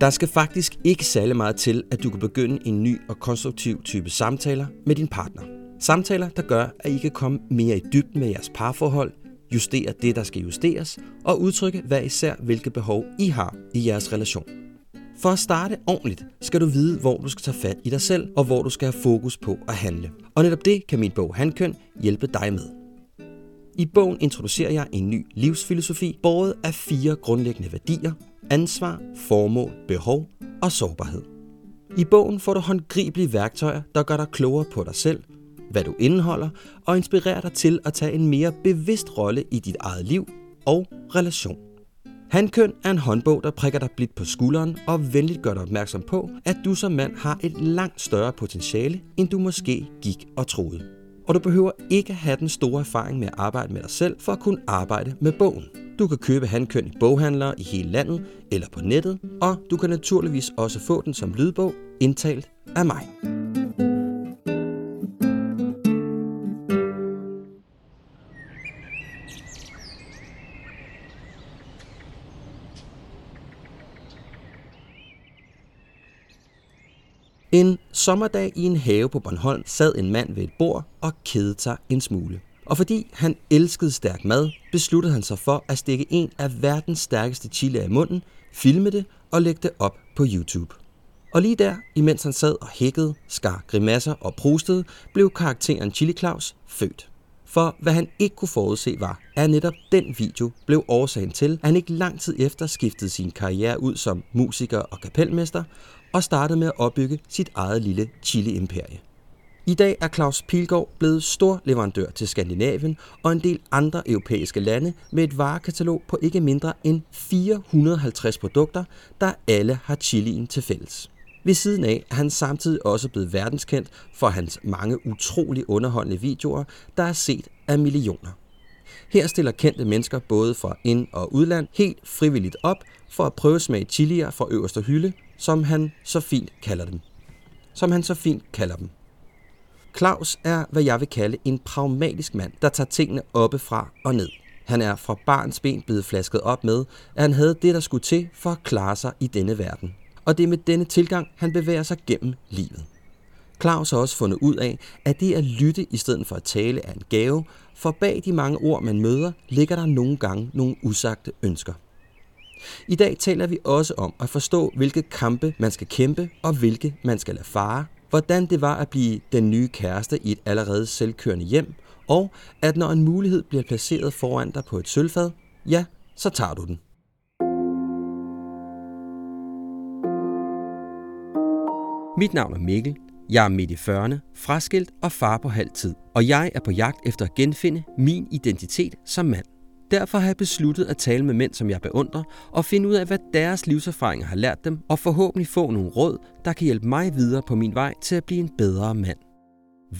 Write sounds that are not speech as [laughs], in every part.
Der skal faktisk ikke særlig meget til, at du kan begynde en ny og konstruktiv type samtaler med din partner. Samtaler, der gør, at I kan komme mere i dybden med jeres parforhold, justere det, der skal justeres, og udtrykke hver især, hvilke behov I har i jeres relation. For at starte ordentligt, skal du vide, hvor du skal tage fat i dig selv, og hvor du skal have fokus på at handle. Og netop det kan min bog Handkøn hjælpe dig med. I bogen introducerer jeg en ny livsfilosofi, båret af fire grundlæggende værdier, ansvar, formål, behov og sårbarhed. I bogen får du håndgribelige værktøjer, der gør dig klogere på dig selv, hvad du indeholder, og inspirerer dig til at tage en mere bevidst rolle i dit eget liv og relation. Handkøn er en håndbog, der prikker dig blidt på skulderen og venligt gør dig opmærksom på, at du som mand har et langt større potentiale, end du måske gik og troede. Og du behøver ikke have den store erfaring med at arbejde med dig selv for at kunne arbejde med bogen. Du kan købe handkøn i boghandlere i hele landet eller på nettet, og du kan naturligvis også få den som lydbog indtalt af mig. En sommerdag i en have på Bornholm sad en mand ved et bord og kedede sig en smule. Og fordi han elskede stærk mad, besluttede han sig for at stikke en af verdens stærkeste chilier i munden, filme det og lægge det op på YouTube. Og lige der, imens han sad og hækkede, skar grimasser og prustede, blev karakteren Chili Claus født. For hvad han ikke kunne forudse var, at netop den video blev årsagen til, at han ikke lang tid efter skiftede sin karriere ud som musiker og kapelmester og startede med at opbygge sit eget lille Chile-imperie. I dag er Claus Pilgaard blevet stor leverandør til Skandinavien og en del andre europæiske lande med et varekatalog på ikke mindre end 450 produkter, der alle har chilien til fælles. Ved siden af er han samtidig også blevet verdenskendt for hans mange utrolig underholdende videoer, der er set af millioner. Her stiller kendte mennesker både fra ind- og udland helt frivilligt op for at prøve smage chilier fra øverste hylde, som han så fint kalder dem. Som han så fint kalder dem. Claus er, hvad jeg vil kalde en pragmatisk mand, der tager tingene oppefra og ned. Han er fra barns ben blevet flasket op med, at han havde det, der skulle til for at klare sig i denne verden. Og det er med denne tilgang, han bevæger sig gennem livet. Claus har også fundet ud af, at det at lytte i stedet for at tale er en gave, for bag de mange ord, man møder, ligger der nogle gange nogle usagte ønsker. I dag taler vi også om at forstå, hvilke kampe man skal kæmpe, og hvilke man skal lade fare, hvordan det var at blive den nye kæreste i et allerede selvkørende hjem, og at når en mulighed bliver placeret foran dig på et sølvfad, ja, så tager du den. Mit navn er Mikkel. Jeg er midt i 40'erne, fraskilt og far på halv tid. Og jeg er på jagt efter at genfinde min identitet som mand. Derfor har jeg besluttet at tale med mænd, som jeg beundrer, og finde ud af, hvad deres livserfaringer har lært dem, og forhåbentlig få nogle råd, der kan hjælpe mig videre på min vej til at blive en bedre mand.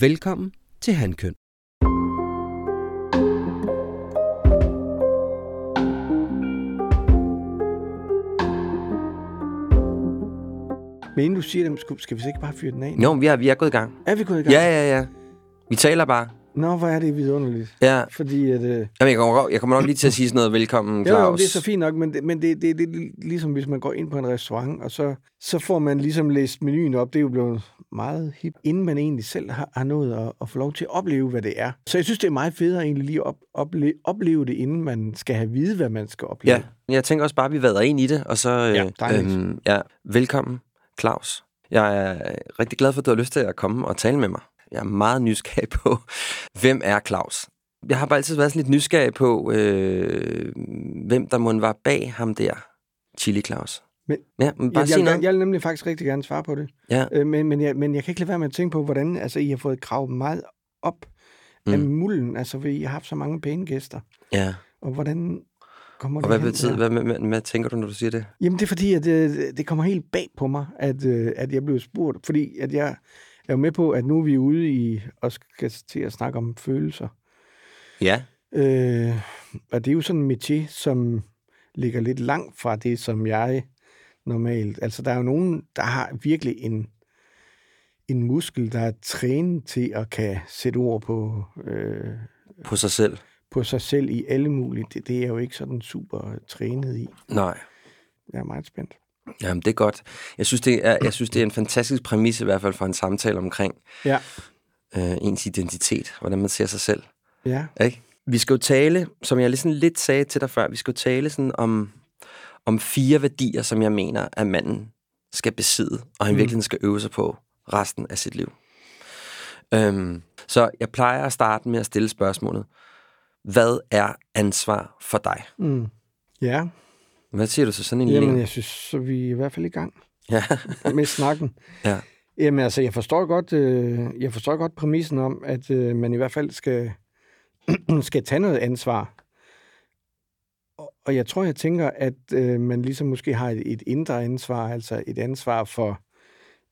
Velkommen til Handkøn. Men du siger dem, skal vi så ikke bare fyre den af? Jo, vi er, vi er gået i gang. Er vi gået i gang? Ja, ja, ja. Vi taler bare. Nå, hvor er det vidunderligt. Ja. Fordi at... Øh... Jamen, jeg, kommer, jeg kommer nok lige til at sige sådan noget velkommen, Claus. Jo, jo, det er så fint nok, men, det, men det, det, det er ligesom, hvis man går ind på en restaurant, og så, så får man ligesom læst menuen op. Det er jo blevet meget hip, inden man egentlig selv har, har nået at, at få lov til at opleve, hvad det er. Så jeg synes, det er meget federe egentlig lige at op, opleve, opleve det, inden man skal have vide, hvad man skal opleve. Ja, jeg tænker også bare, at vi vader ind i det, og så... Ja, øhm, ja, velkommen, Claus. Jeg er rigtig glad for, at du har lyst til at komme og tale med mig. Jeg er meget nysgerrig på, [laughs] hvem er Claus? Jeg har bare altid været sådan lidt nysgerrig på, øh, hvem der må være bag ham der, Chili Claus. Men, ja, men bare jeg, jeg, jeg, jeg vil nemlig faktisk rigtig gerne svare på det. Ja. Øh, men, men, jeg, men jeg kan ikke lade være med at tænke på, hvordan altså, I har fået gravet meget op mm. af mulden. Altså, fordi I har haft så mange pæne gæster. Ja. Og hvordan kommer og hvad, betyder, hvad, hvad, hvad, hvad tænker du, når du siger det? Jamen, det er fordi, at det, øh, det kommer helt bag på mig, at, øh, at jeg blev spurgt. Fordi at jeg er jo med på, at nu er vi ude i og skal til at snakke om følelser. Ja. Øh, og det er jo sådan en métier, som ligger lidt langt fra det, som jeg normalt... Altså, der er jo nogen, der har virkelig en, en muskel, der er trænet til at kan sætte ord på øh, På sig selv? På sig selv i alle mulige. Det, det er jeg jo ikke sådan super trænet i. Nej. Jeg er meget spændt. Jamen, det er godt. Jeg synes, det er, jeg synes, det er en fantastisk præmis, i hvert fald for en samtale omkring ja. øh, ens identitet, hvordan man ser sig selv. Ja. Ikke? Vi skal jo tale, som jeg ligesom lidt sagde til dig før, vi skal jo tale sådan om, om fire værdier, som jeg mener, at manden skal besidde, og han mm. virkelig skal øve sig på resten af sit liv. Øhm, så jeg plejer at starte med at stille spørgsmålet, hvad er ansvar for dig? Mm. Ja. Hvad siger du så sådan en Jamen, lille? jeg synes, så er vi i hvert fald i gang Ja. [laughs] med snakken. [laughs] ja. Jamen altså, jeg forstår godt, øh, jeg forstår godt præmissen om, at øh, man i hvert fald skal, [clears throat] skal tage noget ansvar. Og, og jeg tror, jeg tænker, at øh, man ligesom måske har et, et indre ansvar, altså et ansvar for,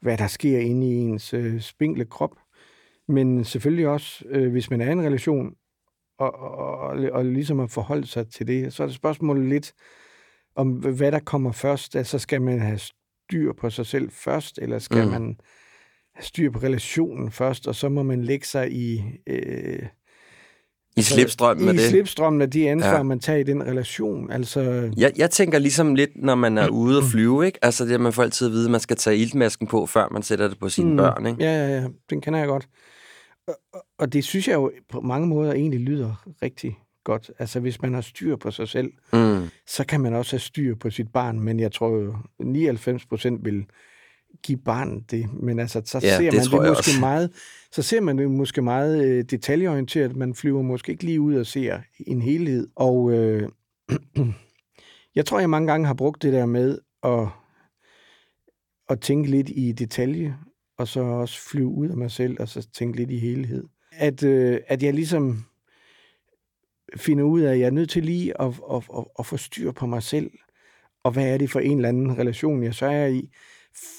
hvad der sker inde i ens øh, spinkle krop. Men selvfølgelig også, øh, hvis man er i en relation, og, og, og, og ligesom at forholde sig til det, så er det spørgsmålet lidt om, hvad der kommer først. Altså, skal man have styr på sig selv først, eller skal mm. man have styr på relationen først, og så må man lægge sig i... Øh, I slipstrømmen i af det? I slipstrømmen af de ansvar, ja. man tager i den relation. Altså... Jeg, jeg tænker ligesom lidt, når man er ude at flyve, ikke? Altså det, man får altid at vide, at man skal tage iltmasken på, før man sætter det på sine mm. børn, ikke? Ja, ja, ja. Den kender jeg godt. Og, det synes jeg jo på mange måder egentlig lyder rigtig godt. Altså, hvis man har styr på sig selv, mm. så kan man også have styr på sit barn, men jeg tror jo, 99 procent vil give barnet det, men altså, så ja, ser det man det måske også. meget, så ser man det måske meget øh, detaljeorienteret, man flyver måske ikke lige ud og ser en helhed, og øh, [clears throat] jeg tror, jeg mange gange har brugt det der med at, at tænke lidt i detalje, og så også flyve ud af mig selv, og så tænke lidt i helhed. At, øh, at jeg ligesom finder ud af, at jeg er nødt til lige at, at, at, at få styr på mig selv, og hvad er det for en eller anden relation, jeg så er i,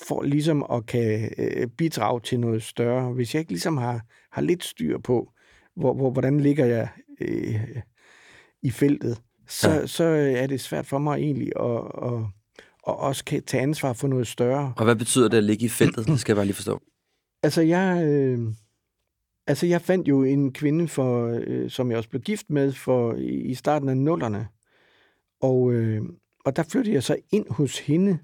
for ligesom at kan øh, bidrage til noget større. Hvis jeg ikke ligesom har, har lidt styr på, hvor, hvor, hvordan ligger jeg øh, i feltet, så, ja. så er det svært for mig egentlig at, at, at også kan tage ansvar for noget større. Og hvad betyder det at ligge i feltet? Det [clears throat] skal jeg bare lige forstå. Altså, jeg... Øh, Altså, jeg fandt jo en kvinde, for, øh, som jeg også blev gift med for i, i starten af nullerne. Og, øh, og der flyttede jeg så ind hos hende,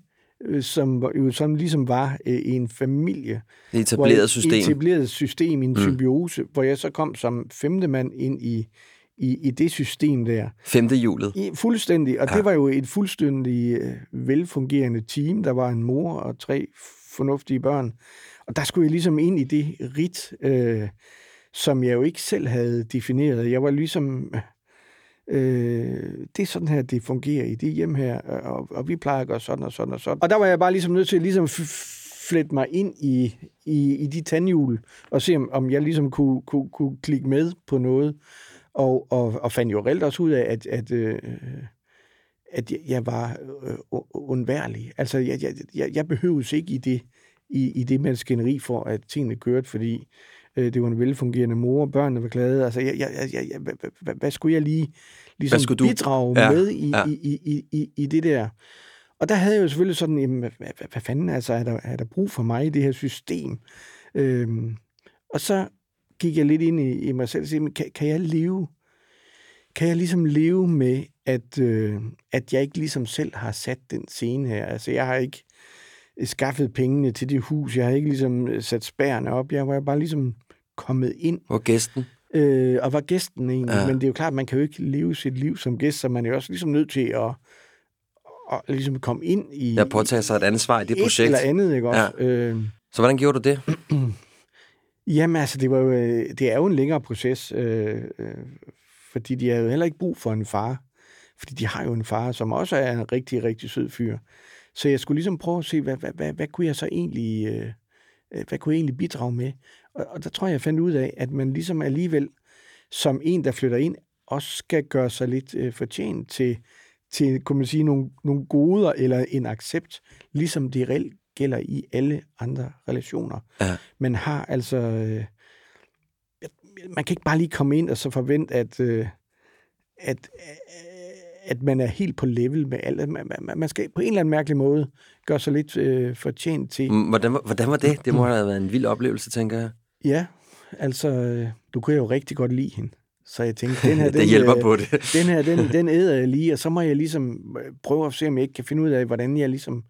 øh, som jo som ligesom var øh, en familie. Et etableret system. Et etableret system, en mm. symbiose, hvor jeg så kom som femte mand ind i, i, i det system der. Femte hjulet. I, fuldstændig. Og ja. det var jo et fuldstændig øh, velfungerende team. Der var en mor og tre fornuftige børn. Og der skulle jeg ligesom ind i det rit, øh, som jeg jo ikke selv havde defineret. Jeg var ligesom, øh, det er sådan her, det fungerer i det hjem her, og, og vi plejer at gøre sådan og sådan og sådan. Og der var jeg bare ligesom nødt til at ligesom flette mig ind i, i, i de tandhjul, og se, om, om jeg ligesom kunne, kunne, kunne klikke med på noget. Og, og, og fandt jo reelt også ud af, at, at, øh, at jeg var øh, undværlig. Altså, jeg, jeg, jeg behøves ikke i det i, i det maskineri for, at tingene kørte, fordi øh, det var en velfungerende mor, og børnene var glade. Altså, jeg, jeg, jeg, jeg, hvad, hvad, hvad skulle jeg lige ligesom skulle bidrage ja, med i, ja. i, i, i, i det der? Og der havde jeg jo selvfølgelig sådan, jamen, hvad, hvad, hvad fanden, altså, er der, er der brug for mig i det her system? Øhm, og så gik jeg lidt ind i, i mig selv og sagde, kan, kan jeg leve? Kan jeg ligesom leve med, at, øh, at jeg ikke ligesom selv har sat den scene her? Altså, jeg har ikke skaffet pengene til det hus. Jeg har ikke ligesom øh, sat spærene op. Jeg var bare ligesom kommet ind. Og gæsten? Øh, og var gæsten egentlig. Ja. Men det er jo klart, at man kan jo ikke leve sit liv som gæst, så man er jo også ligesom nødt til at, at ligesom komme ind i... Jeg påtager sig et ansvar i det projekt. eller andet, ikke også? Ja. Øh, så hvordan gjorde du det? [clears throat] Jamen altså, det, var jo, øh, det er jo en længere proces, øh, øh, fordi de havde jo heller ikke brug for en far. Fordi de har jo en far, som også er en rigtig, rigtig sød fyr. Så jeg skulle ligesom prøve at se, hvad, hvad, hvad, hvad kunne jeg så egentlig, øh, øh hvad kunne jeg egentlig bidrage med? Og, og der tror jeg, jeg fandt ud af, at man ligesom alligevel, som en, der flytter ind, også skal gøre sig lidt øh, fortjent til, til kunne man sige, nogle, nogle goder eller en accept, ligesom de reelt gælder i alle andre relationer. Ja. Man har altså... Øh, man kan ikke bare lige komme ind og så forvente, at, øh, at, at man er helt på level med alt. Man, man, man skal på en eller anden mærkelig måde gøre sig lidt øh, fortjent til. Hvordan, hvordan var det? Det må have været en vild oplevelse, tænker jeg. Ja, altså, du kunne jo rigtig godt lide hende. Så jeg tænkte, den her, [laughs] det den, hjælper øh, på det. den her, den, [laughs] den æder jeg lige, og så må jeg ligesom øh, prøve at se, om jeg ikke kan finde ud af, hvordan jeg ligesom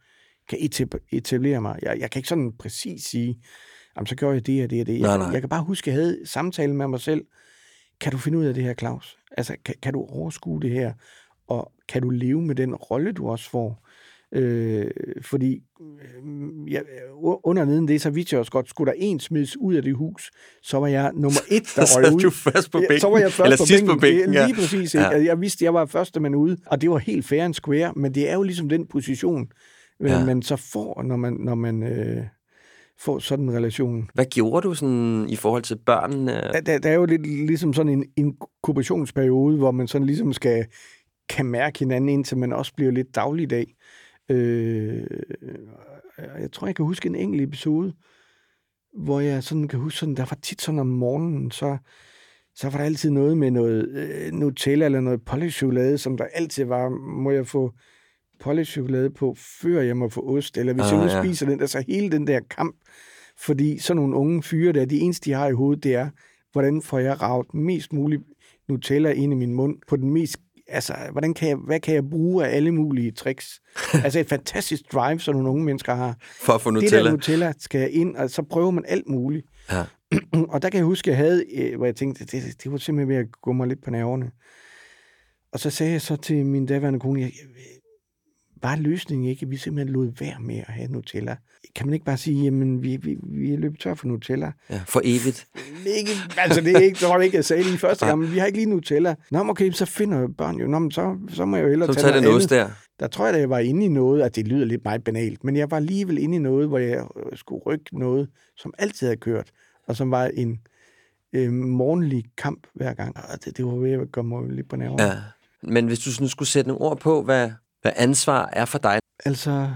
kan etab- etablere mig. Jeg, jeg kan ikke sådan præcis sige, jamen, så gjorde jeg det og det og det. Jeg, Nej, nej. jeg kan bare huske, at jeg havde samtale med mig selv. Kan du finde ud af det her, Claus? Altså, kan, kan du overskue det her? Og kan du leve med den rolle, du også får? Øh, fordi øh, ja, under neden det, så vidste jeg også godt, skulle der en smides ud af det hus, så var jeg nummer [laughs] et, der røg ud. du først på bænken. Så var jeg først Eller på sidst bænken. på bænken, ja. Lige præcis. Ja. Ja. Jeg vidste, jeg var første mand ude, og det var helt fair and square, men det er jo ligesom den position, Ja. ja. man så får, når man, når man øh, får sådan en relation. Hvad gjorde du sådan i forhold til børnene? Der, der, der er jo lidt ligesom sådan en inkubationsperiode, hvor man sådan ligesom skal kan mærke hinanden, indtil man også bliver lidt dagligdag. Øh, jeg tror, jeg kan huske en enkelt episode, hvor jeg sådan kan huske, sådan, der var tit sådan om morgenen, så, så var der altid noget med noget øh, Nutella eller noget polychokolade, som der altid var, må jeg få polychokolade på, før jeg må få ost, eller hvis Ah, jeg nu ja. spiser den, altså hele den der kamp, fordi sådan nogle unge fyre der, de eneste, de har i hovedet, det er, hvordan får jeg ravet mest muligt Nutella ind i min mund på den mest altså, hvordan kan jeg, hvad kan jeg bruge af alle mulige tricks? [laughs] altså et fantastisk drive, som nogle unge mennesker har. For at få Det Nutella? der Nutella skal jeg ind, og så prøver man alt muligt. Ja. [clears throat] og der kan jeg huske, jeg havde, øh, hvor jeg tænkte, det, det var simpelthen ved at gå mig lidt på nerverne. Og så sagde jeg så til min daværende kone, jeg, var løsningen ikke, at vi simpelthen lod være med at have Nutella? Kan man ikke bare sige, jamen, vi, vi, vi er løbet tør for Nutella? ja. For evigt. Ikke, altså, det er ikke, det var det ikke, jeg sagde lige første gang, men vi har ikke lige Nutella. Nå, okay, så finder børn jo, Nå, men så, så må jeg jo hellere Så tage den noget der. Der tror jeg, at jeg var inde i noget, at det lyder lidt meget banalt, men jeg var alligevel inde i noget, hvor jeg øh, skulle rykke noget, som altid havde kørt, og som var en øh, morgenlig kamp hver gang. Og det, det var ved at mig lidt på nerverne. Ja. Men hvis du sådan skulle sætte nogle ord på, hvad, hvad ansvar er for dig. Altså,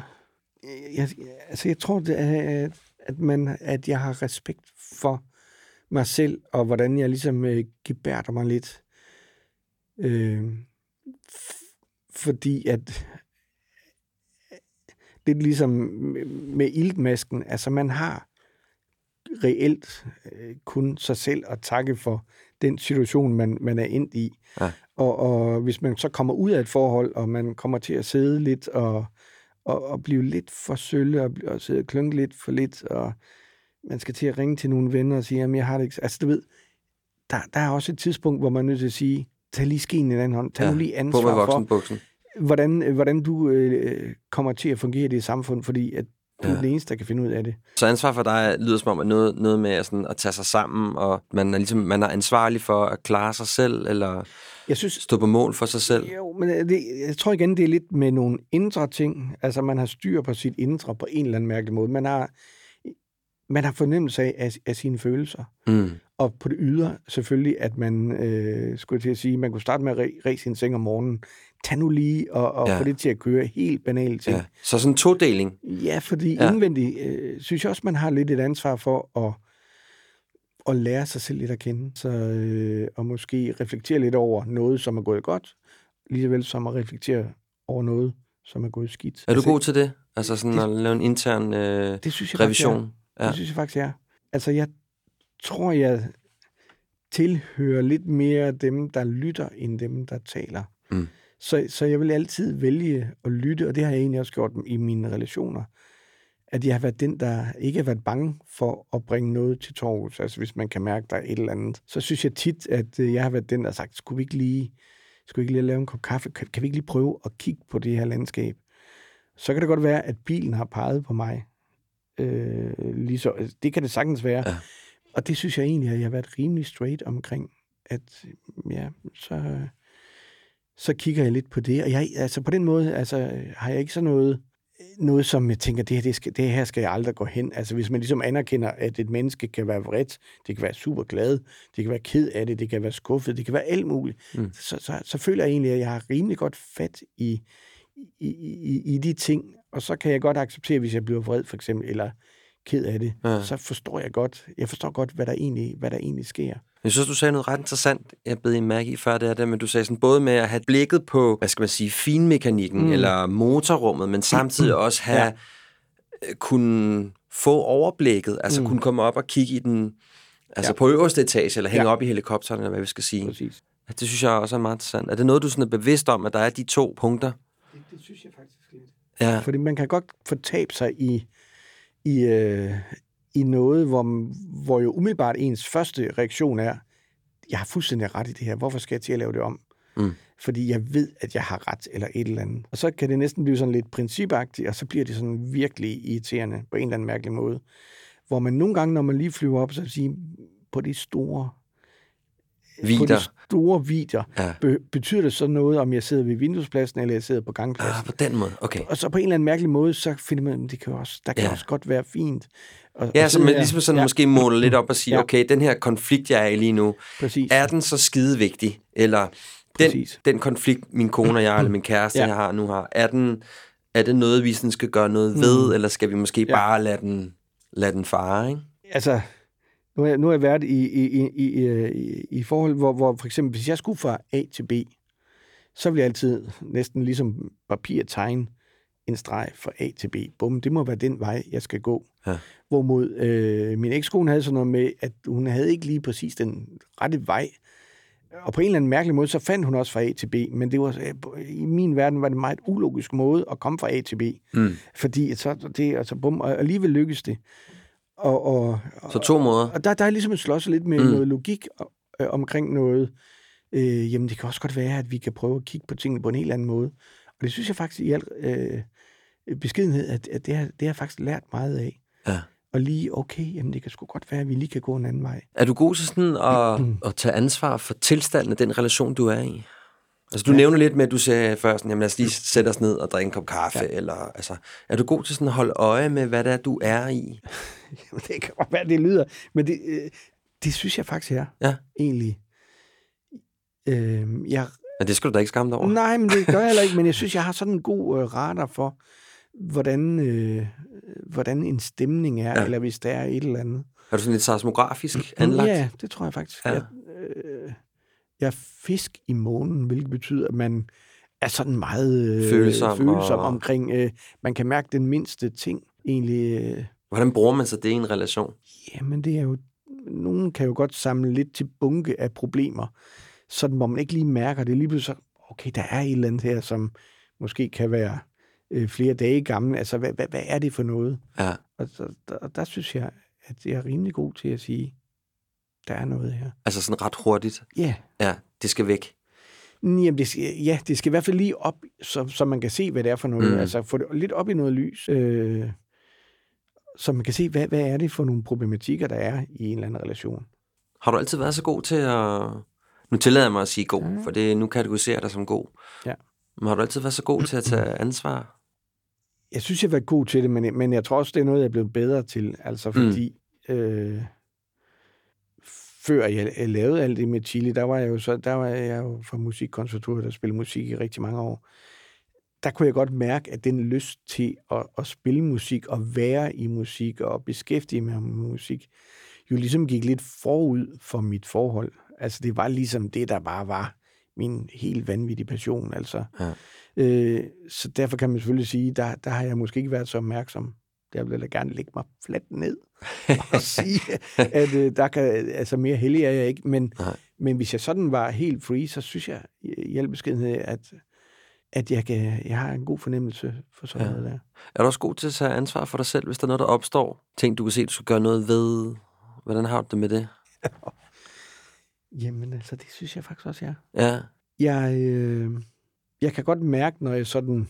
jeg, altså, jeg tror, det er, at, man, at jeg har respekt for mig selv, og hvordan jeg ligesom øh, gebærter mig lidt. Øh, f- fordi at lidt ligesom med- med iltmasken, altså man har reelt øh, kun sig selv at takke for den situation, man, man er endt i. Ja. Og, og hvis man så kommer ud af et forhold, og man kommer til at sidde lidt og, og, og blive lidt for sølle, og, og sidde og klynke lidt for lidt, og man skal til at ringe til nogle venner og sige, jamen jeg har det ikke... Altså du ved, der, der er også et tidspunkt, hvor man er nødt til at sige, tag lige skeen i den anden hånd, tag ja, nu lige ansvar for, hvordan, hvordan du øh, kommer til at fungere i det samfund, fordi at du ja. Ja. er den eneste, der kan finde ud af det. Så ansvar for dig lyder som om, at noget, noget med sådan, at tage sig sammen, og man er, ligesom, man er ansvarlig for at klare sig selv, eller Jeg synes, stå på mål for sig selv. Jo, men øh, det, jeg tror igen, det er lidt med nogle indre ting. Altså, man har styr på sit indre på en eller anden mærkelig måde. Man har, man har fornemmelse af, af, af sine følelser. Mm. Og på det ydre selvfølgelig, at man, øh, skulle til at sige, man kunne starte med at ræse sin seng om morgenen. Tag nu lige og, og Ja. ja. få det til at køre helt banale ting. Ja. Så sådan en todeling. Ja, fordi Ja. ja. indvendigt øh, synes jeg også, man har lidt et ansvar for at, at lære sig selv lidt at kende. Så, øh, og måske reflektere lidt over noget, som er gået godt, lige så vel som at reflektere over noget, som er gået skidt. Er du god til det? Altså sådan det- at lave en intern øh, det synes jeg Faktisk, revision? jeg, er. Det synes jeg faktisk, jeg er. Altså, jeg tror, jeg tilhører lidt mere dem, der lytter, end dem, der taler. Mm. Så, så jeg vil altid vælge at lytte, og det har jeg egentlig også gjort i mine relationer, at jeg har været den, der ikke har været bange for at bringe noget til torvs. Altså hvis man kan mærke, der er et eller andet. Så synes jeg tit, at øh, jeg har været den, der har sagt, skulle vi ikke lige, skulle vi ikke lige lave en kop kaffe? Kan, kan vi ikke lige prøve at kigge på det her landskab? Så kan det godt være, at bilen har peget på mig. Øh, lige så, det kan det sagtens være. Ja. Og det synes jeg egentlig, at jeg har været rimelig straight omkring, at ja, så, så kigger jeg lidt på det. Og jeg, altså på den måde altså, har jeg ikke sådan noget, noget som jeg tænker, det her, det, skal, det her skal jeg aldrig gå hen. Altså hvis man ligesom anerkender, at et menneske kan være vredt, det kan være super glad, det kan være ked af det, det kan være skuffet, det kan være alt muligt, Mm. så, så, så føler jeg egentlig, at jeg har rimelig godt fat i, i, i, i de ting, og så kan jeg godt acceptere, hvis jeg bliver vred for eksempel, eller ked af det, Ja. så forstår jeg godt, jeg forstår godt, hvad der egentlig, hvad der egentlig sker. Jeg synes, du sagde noget ret interessant, jeg bed i mærke i før, det er det, men du sagde sådan både med at have blikket på, hvad skal man sige, finmekanikken mm. eller motorrummet, men samtidig også have Ja. ja. kunne få overblikket, altså Mm. mm. kunne komme op og kigge i den Altså ja. på øverste etage, eller hænge ja. op i helikopteren, eller hvad vi skal sige. Præcis. Ja, det synes jeg også er meget interessant. Er det noget, du sådan er bevidst om, at der er de to punkter? Det, det synes jeg faktisk lidt. Ja. Fordi man kan godt fortabe sig i, i, øh, i noget, hvor, hvor jo umiddelbart ens første reaktion er, jeg har fuldstændig ret i det her, hvorfor skal jeg til at lave det om? Mm. Fordi jeg ved, at jeg har ret eller et eller andet. Og så kan det næsten blive sådan lidt principagtigt, og så bliver det sådan virkelig irriterende på en eller anden mærkelig måde. Hvor man nogle gange, når man lige flyver op, så vil sige, på de store på de Vider. store videoer, Ja. be- betyder det så noget, om jeg sidder ved vinduespladsen, eller jeg sidder på gangpladsen? Ah, på den måde. Okay. Og så på en eller anden mærkelig måde, så finder man, at det kan også, der kan Ja. også godt være fint. Og, Ja, og så man ligesom sådan ja, måske måler lidt op og siger, Ja. okay, den her konflikt, jeg er i lige nu, præcis. er den så skide vigtig? Eller den, Præcis. den konflikt, min kone og jeg, eller min kæreste, Ja. jeg har nu har, er, den, er det noget, vi sådan skal gøre noget ved, Mm. eller skal vi måske Ja. bare lade den, lade den fare, ikke? Altså, nu har jeg, nu har jeg været i, i, i, i, i, i forhold, hvor, hvor for eksempel, hvis jeg skulle fra A til B, så ville jeg altid næsten ligesom papir tegne en streg fra A til B. Bum, det må være den vej, jeg skal gå. Ja. Hvorimod øh, min ekskone havde sådan noget med, at hun havde ikke lige præcis den rette vej. Og på en eller anden mærkelig måde, så fandt hun også fra A til B, men det var, øh, i min verden var det en meget ulogisk måde at komme fra A til B. Mm. Fordi så det, altså bum, og alligevel lykkedes det. Og, og, Så to måder. og der, der er ligesom et slås lidt med Mm. mm. noget logik øh, omkring noget. Øh, jamen, det kan også godt være, at vi kan prøve at kigge på tingene på en helt anden måde. Og det synes jeg faktisk i al øh, beskedenhed, at, at det, har, det har jeg faktisk lært meget af. Ja. Og lige, okay, jamen det kan sgu godt være, at vi lige kan gå en anden vej. Er du god til sådan at, at tage ansvar for tilstanden af den relation, du er i? Altså, du ja. Nævner lidt med, at du sagde før, sådan, jamen lad os lige sætte os ned og drikke en kop kaffe, ja. Eller, altså, er du god til sådan at holde øje med, hvad det er, du er i? [laughs] Jamen, det kan godt være, det lyder, men det, øh, det synes jeg faktisk er, Ja. egentlig. Øh, jeg Ja, det skal du da ikke skamme dig over. Nej, men det gør jeg heller ikke, men jeg [laughs] synes, jeg har sådan en god øh, radar for, hvordan, øh, hvordan en stemning er, Ja. eller hvis der er et eller andet. Er du sådan lidt seismografisk anlagt? Ja, det tror jeg faktisk. Ja. Jeg er fisk i månen, hvilket betyder, at man er sådan meget øh, Følsom følsom og- omkring, øh, man kan mærke den mindste ting egentlig. Øh, Hvordan bruger man så det i en relation? jamen det er jo, nogen kan jo godt samle lidt til bunke af problemer, sådan hvor man ikke lige mærker det. Lige pludselig så, okay, der er et eller andet her, som måske kan være øh, flere dage gammel. Altså, hvad, hvad, hvad er det for noget? Ja. Og så, der, der synes jeg, at jeg er rimelig god til at sige, der er noget her. Altså sådan ret hurtigt. Ja, Ja, det skal væk. Jamen, det skal, ja, det skal i hvert fald lige op, så, så man kan se, hvad det er for noget. Mm. Mm. Altså, få det lidt op i noget lys, øh, så man kan se, hvad, hvad er det for nogle problematikker, der er i en eller anden relation. Har du altid været så god til at... Nu tillader jeg mig at sige god, Ja. for det nu kategoriserer dig som god. Ja. Men har du altid været så god til at tage [clears throat] ansvar? Jeg synes, jeg har været god til det, men, men jeg tror også, det er noget, jeg er blevet bedre til. Altså, fordi mm. øh, før jeg, lavede alt det med Chili, der var jeg jo, så, der var jeg jo fra musikkonservatoriet, der spillede musik i rigtig mange år. Der kunne jeg godt mærke, at den lyst til at, at spille musik og være i musik og beskæftige mig med musik, jo ligesom gik lidt forud for mit forhold. Altså, det var ligesom det, der bare var min helt vanvittige passion. Altså, Ja. Øh, så derfor kan man selvfølgelig sige, der, der har jeg måske ikke været så opmærksom. Jeg vil da gerne lægge mig fladt ned [laughs] og sige, at øh, der kan, altså mere heldig er jeg ikke. Men, Nej. men hvis jeg sådan var helt free, så synes jeg i al beskedenhed, at, at jeg, kan, jeg har en god fornemmelse for sådan Ja. noget der. Er du også god til at tage ansvar for dig selv, hvis der er noget, der opstår? Ting, du kan se, du skal gøre noget ved. Hvordan har du det med det? [laughs] Jamen altså, det synes jeg faktisk også, jeg Ja. Jeg, øh, jeg kan godt mærke, når jeg sådan...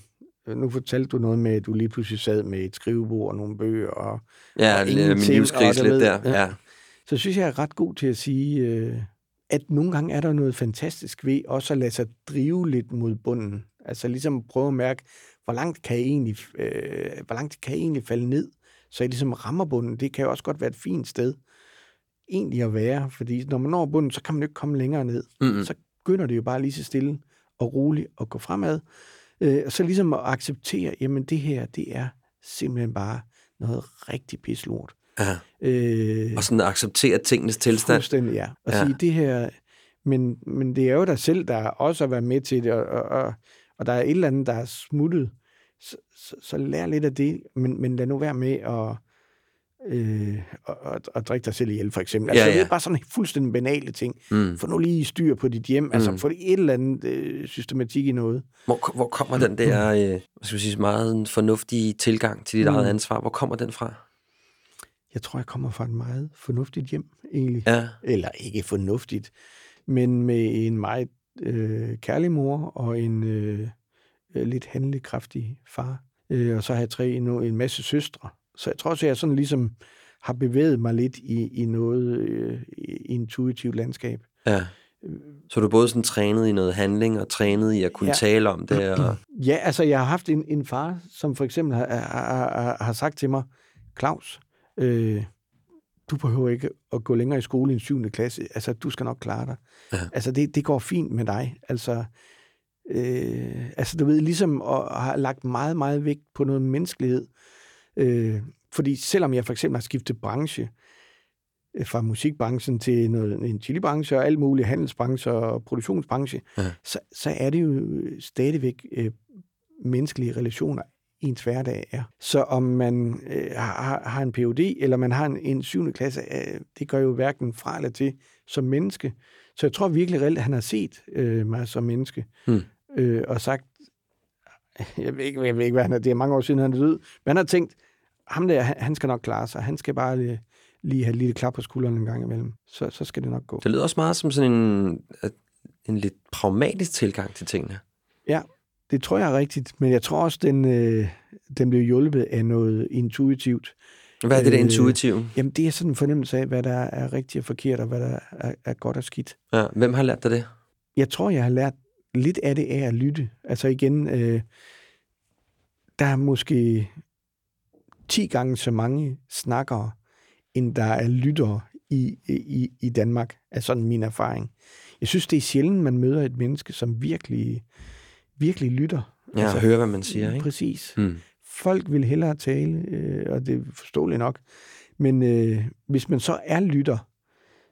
Nu fortalte du noget med, at du lige pludselig sad med et skrivebord og nogle bøger, og Ja, Og min livskrise lidt ved- der. ja. Ja. så synes jeg, jeg er ret god til at sige, øh, at nogle gange er der noget fantastisk ved også at lade sig drive lidt mod bunden. Altså ligesom prøve at mærke, hvor langt kan jeg egentlig, øh, hvor langt kan jeg egentlig falde ned, så jeg ligesom rammer bunden. Det kan jo også godt være et fint sted egentlig at være, fordi når man når bunden, så kan man jo ikke komme længere ned. Mm-mm. Så begynder det jo bare lige så stille og roligt at gå fremad. Øh, og så ligesom at acceptere, jamen det her, det er simpelthen bare noget rigtig pislort. ja. Øh, Og sådan at acceptere tingenes tilstand. Fuldstændig, ja. Og Ja. sige, det her... Men, men det er jo dig selv, der også har været med til det, og, og, og, og der er et eller andet, der er smuttet. Så, så, så lær lidt af det, men, men lad nu være med at, øh, og, og, og drikke dig selv ihjel, for eksempel. Altså, Ja, ja, ja. ja. bare sådan fuldstændig banale ting. Mm. Få nu lige styr på dit hjem, mm. altså Mm. få et eller andet øh, systematik i noget. Hvor, hvor kommer den der, øh, hvad skal vi sige, meget fornuftige tilgang til dit Mm. eget ansvar? Hvor kommer den fra? Jeg tror, jeg kommer fra et meget fornuftigt hjem, egentlig. Ja, Eller ikke fornuftigt, men med en meget øh, kærlig mor og en øh, lidt handlekraftig far. Øh, og så har jeg tre, en, en masse søstre. Så jeg tror også, jeg sådan ligesom har bevæget mig lidt i, i noget øh, intuitivt landskab. ja. Så er du både sådan trænet i noget handling, og trænet i at kunne ja. Tale om det, og... [clears throat] Ja, altså jeg har haft en, en far, som for eksempel har, har, har, har sagt til mig, Claus, øh, du behøver ikke at gå længere i skole end 7. klasse. Altså, du skal nok klare dig. Ja. Altså, det, det går fint med dig. Altså, øh, altså, du ved, ligesom at have lagt meget, meget vægt på noget menneskelighed. Øh, fordi selvom jeg for eksempel har skiftet branche, øh, fra musikbranchen til noget, en chilibranche og alt muligt, handelsbranche og produktionsbranche, Ja. så, så er det jo stadigvæk øh, menneskelige relationer, ens hverdag er. Så om man øh, har, har en PhD eller man har en, en 7. klasse, øh, det gør jo hverken fra eller til som menneske. Så jeg tror virkelig reelt, at han har set øh, mig som menneske Hmm. øh, og sagt, [laughs] jeg ved, ikke, jeg ved ikke, hvad han er, det er mange år siden, han er død, men han har tænkt, ham der, han, han skal nok klare sig. Han skal bare lige, lige have et lille klap på skulderen en gang imellem. Så, så skal det nok gå. Det lyder også meget som sådan en, en lidt pragmatisk tilgang til tingene. Ja, det tror jeg er rigtigt, men jeg tror også, den, øh, den blev hjulpet af noget intuitivt. Hvad er det der Øh, intuitive? Jamen, det er sådan en fornemmelse af, hvad der er rigtigt og forkert, og hvad der er, er godt og skidt. Ja, hvem har lært dig det? Jeg tror, jeg har lært lidt af det af at lytte. Altså igen, øh, der er måske 10 gange så mange snakkere, end der er lyttere i, i, i Danmark, er sådan min erfaring. Jeg synes, det er sjældent, man møder et menneske, som virkelig, virkelig lytter. Ja, altså, høre, hvad man siger, ikke? Præcis. Hmm. Folk vil hellere tale, øh, og det er forståeligt nok. Men øh, hvis man så er lytter,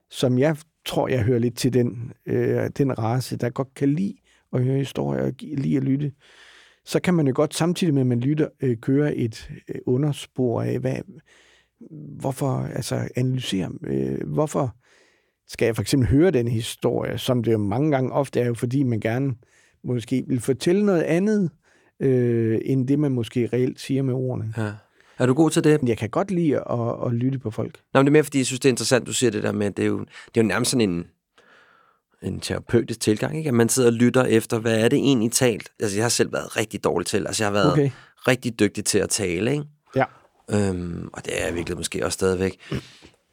som jeg tror, jeg hører lidt til den, øh, den race, der godt kan lide at høre historier og lide at lytte, så kan man jo godt samtidig med, at man lytter, øh, køre et øh, underspor af, hvad, hvorfor, altså analysere, øh, hvorfor skal jeg for eksempel høre den historie, som det jo mange gange ofte er jo, fordi man gerne måske vil fortælle noget andet, øh, end det, man måske reelt siger med ordene. Ja. Er du god til det? Jeg kan godt lide at, at lytte på folk. Nå, men det er mere, fordi jeg synes, det er interessant, du siger det der med, at det er jo, det er jo nærmest sådan en, en terapeutisk tilgang, ikke? At man sidder og lytter efter, hvad er det egentlig talt? Altså, jeg har selv været rigtig dårlig til, altså jeg har været okay. Rigtig dygtig til at tale, ikke? Ja. Øhm, og det er jeg virkelig måske også stadigvæk.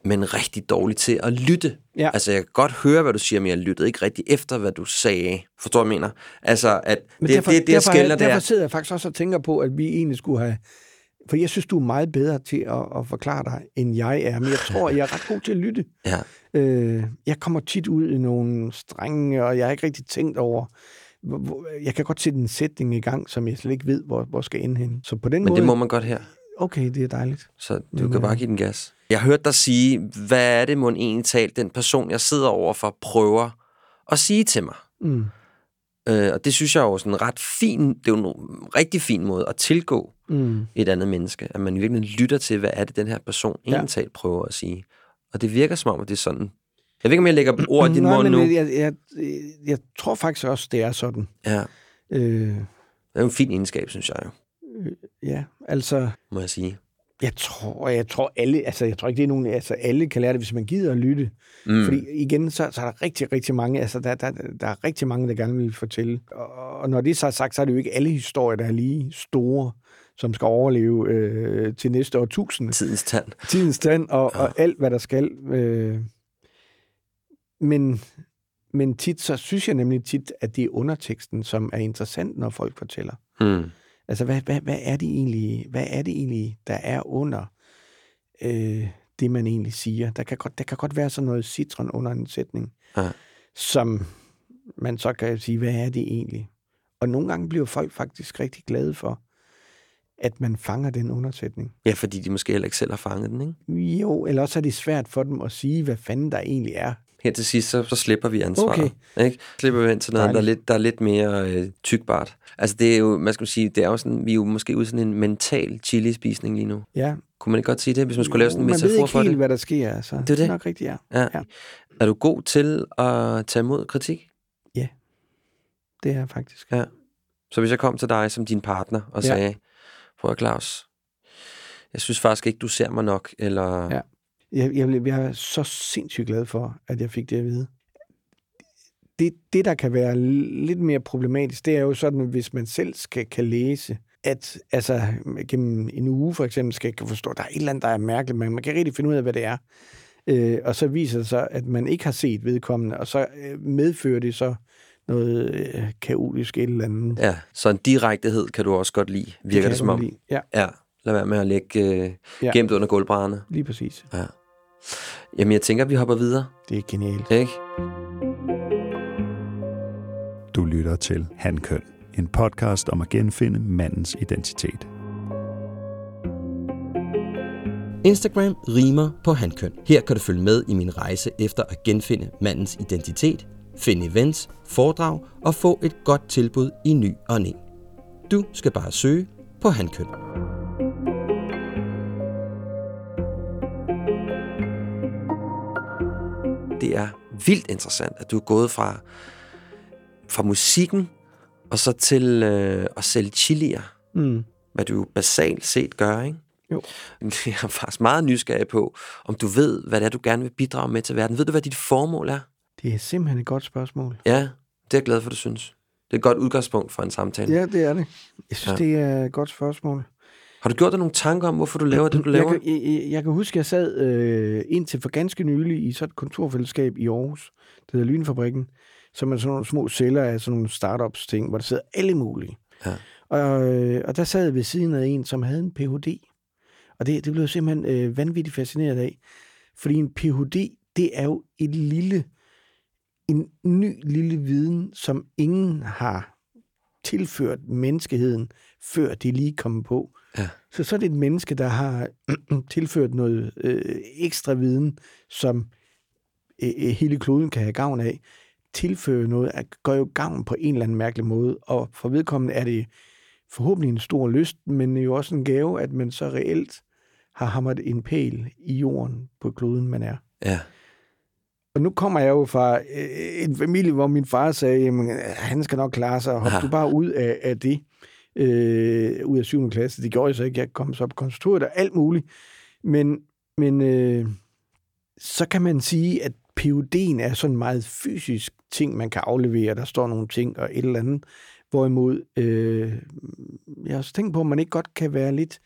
Men rigtig dårlig til at lytte. Ja. Altså, jeg kan godt høre, hvad du siger, men jeg lyttede ikke rigtig efter, hvad du sagde. Forstår du, mener? Altså, at Men det, derfor, det, det, jeg derfor, skælder, det derfor er... sidder jeg faktisk også og tænker på, at vi egentlig skulle have... For jeg synes, du er meget bedre til at, at forklare dig, end jeg er. Men jeg tror, jeg er ret god til at lytte. [laughs] Ja. Øh, jeg kommer tit ud i nogle strenge, og jeg har ikke rigtig tænkt over... Jeg kan godt sætte en sætning i gang, som jeg slet ikke ved, hvor, hvor skal ende hen. Så på den Men måde... det må man godt her. Okay, det er dejligt. Så du Men, kan bare give den gas. Jeg har hørt dig sige, hvad er det, må egentlig talt, den person, jeg sidder overfor, prøver at sige til mig. Mm. Øh, og det synes jeg er jo sådan en ret fin, det er jo en rigtig fin måde at tilgå Mm. et andet menneske. At man virkelig lytter til, hvad er det, den her person Ja. egentlig talt prøver at sige. Og det virker som om, at det er sådan. Jeg ved ikke, om jeg lægger ord i din mund nu. jeg, jeg, jeg tror faktisk også, det er sådan. Ja, Øh, det er jo en fin egenskab, synes jeg jo, ja, altså... må jeg sige. Jeg tror, jeg tror alle, altså jeg tror ikke, det er nogen, altså alle kan lære det, hvis man gider at lytte. Mm. Fordi igen, så, så er der rigtig, rigtig mange, altså der, der, der er rigtig mange, der gerne vil fortælle. Og, og når det så er sagt, så er det jo ikke alle historier, der er lige store, som skal overleve øh, til næste årtusinde. Tidens tand. Tidens stand og, ja. og alt, hvad der skal. Øh. Men, men tit, så synes jeg nemlig tit, at det er underteksten, som er interessant, når folk fortæller. Mm. Altså, hvad, hvad, hvad, er det egentlig, hvad er det egentlig, der er under øh, det, man egentlig siger? Der kan, godt, der kan godt være sådan noget citron under en sætning, Ja. som man så kan sige, hvad er det egentlig? Og nogle gange bliver folk faktisk rigtig glade for, at man fanger den undersætning. Ja, fordi de måske heller ikke selv har fanget den, ikke? Jo, eller også er det svært for dem at sige, hvad fanden der egentlig er. Her til sidst, så, så slipper vi ansvaret. Okay. Ikke? Slipper vi hen til noget, der er, lidt, der er lidt mere øh, tykbart. Altså det er jo, man skal sige, det er jo sådan, vi er jo måske ude sådan en mental chili-spisning lige nu. Ja. Kunne man ikke godt sige det, hvis man skulle lave sådan en metafor for det? Man ved ikke helt, hvad der sker. Altså. Det er det. nok rigtigt, ja. ja. ja. Er du god til at tage imod kritik? Ja, det er jeg faktisk. Ja. Så hvis jeg kom til dig som din partner og ja. sagde, prøv at Claus, jeg synes faktisk ikke, du ser mig nok, eller... Ja. Jeg, jeg, jeg er så sindssygt glad for, at jeg fik det at vide. Det, det, der kan være lidt mere problematisk, det er jo sådan, hvis man selv skal kan læse, at altså, gennem en uge for eksempel skal kan forstå, at der er et eller andet, der er mærkeligt, men man kan rigtig finde ud af, hvad det er. Øh, og så viser det sig, at man ikke har set vedkommende, og så øh, medfører det så noget øh, kaotisk et eller andet. Ja, så en direktehed kan du også godt lide, virker det, det som om. Lide. Ja. ja. Lad være med at lægge øh, ja. gemt under gulvbrædderne. Lige præcis. Ja. Jamen, jeg tænker, at vi hopper videre. Det er genialt. Ikke? Du lytter til Handkøn, en podcast om at genfinde mandens identitet. Instagram rimer på handkøn. Her kan du følge med i min rejse efter at genfinde mandens identitet, finde events, foredrag og få et godt tilbud i ny og næ. Du skal bare søge på handkøn. Det er vildt interessant, at du er gået fra, fra musikken og så til øh, at sælge chilier. Mm. Hvad du basalt set gør, ikke? Jo. [laughs] Jeg er faktisk meget nysgerrig på, om du ved, hvad det er, du gerne vil bidrage med til verden. Ved du, hvad dit formål er? Det er simpelthen et godt spørgsmål. Ja, det er jeg glad for, du synes. Det er et godt udgangspunkt for en samtale. Ja, det er det. Jeg synes, ja. det er et godt spørgsmål. Har du gjort dig nogle tanker om, hvorfor du laver det, du laver? Jeg kan, jeg, jeg kan huske, at jeg sad øh, indtil for ganske nylig i sådan et kontorfællesskab i Aarhus, det hedder Lynfabrikken, som er sådan nogle små celler af sådan nogle startups ting, hvor der sidder alle mulige. Ja. Og, øh, og der sad jeg ved siden af en, som havde en Ph.D. Og det, det blev jeg simpelthen øh, vanvittigt fascineret af. Fordi en Ph.D., det er jo et lille, en ny lille viden, som ingen har tilført menneskeheden, før det lige kom på. Ja. Så så er det et menneske, der har [clears throat] tilført noget øh, ekstra viden, som øh, øh, hele kloden kan have gavn af. Tilfører noget, at gør jo gavn på en eller anden mærkelig måde. Og for vedkommende er det forhåbentlig en stor lyst, men jo også en gave, at man så reelt har hamret en pæl i jorden på kloden, man er. Ja. Og nu kommer jeg jo fra øh, en familie, hvor min far sagde, at han skal nok klare sig, hop du bare ud af, af det øh, ud af 7. klasse. Det gjorde jeg så ikke. Jeg kom så på konservatoriet og alt muligt. Men, men øh, så kan man sige, at PUD'en er sådan en meget fysisk ting, man kan aflevere. Der står nogle ting og et eller andet. Hvorimod, øh, jeg har også tænkt på, at man ikke godt kan være lidt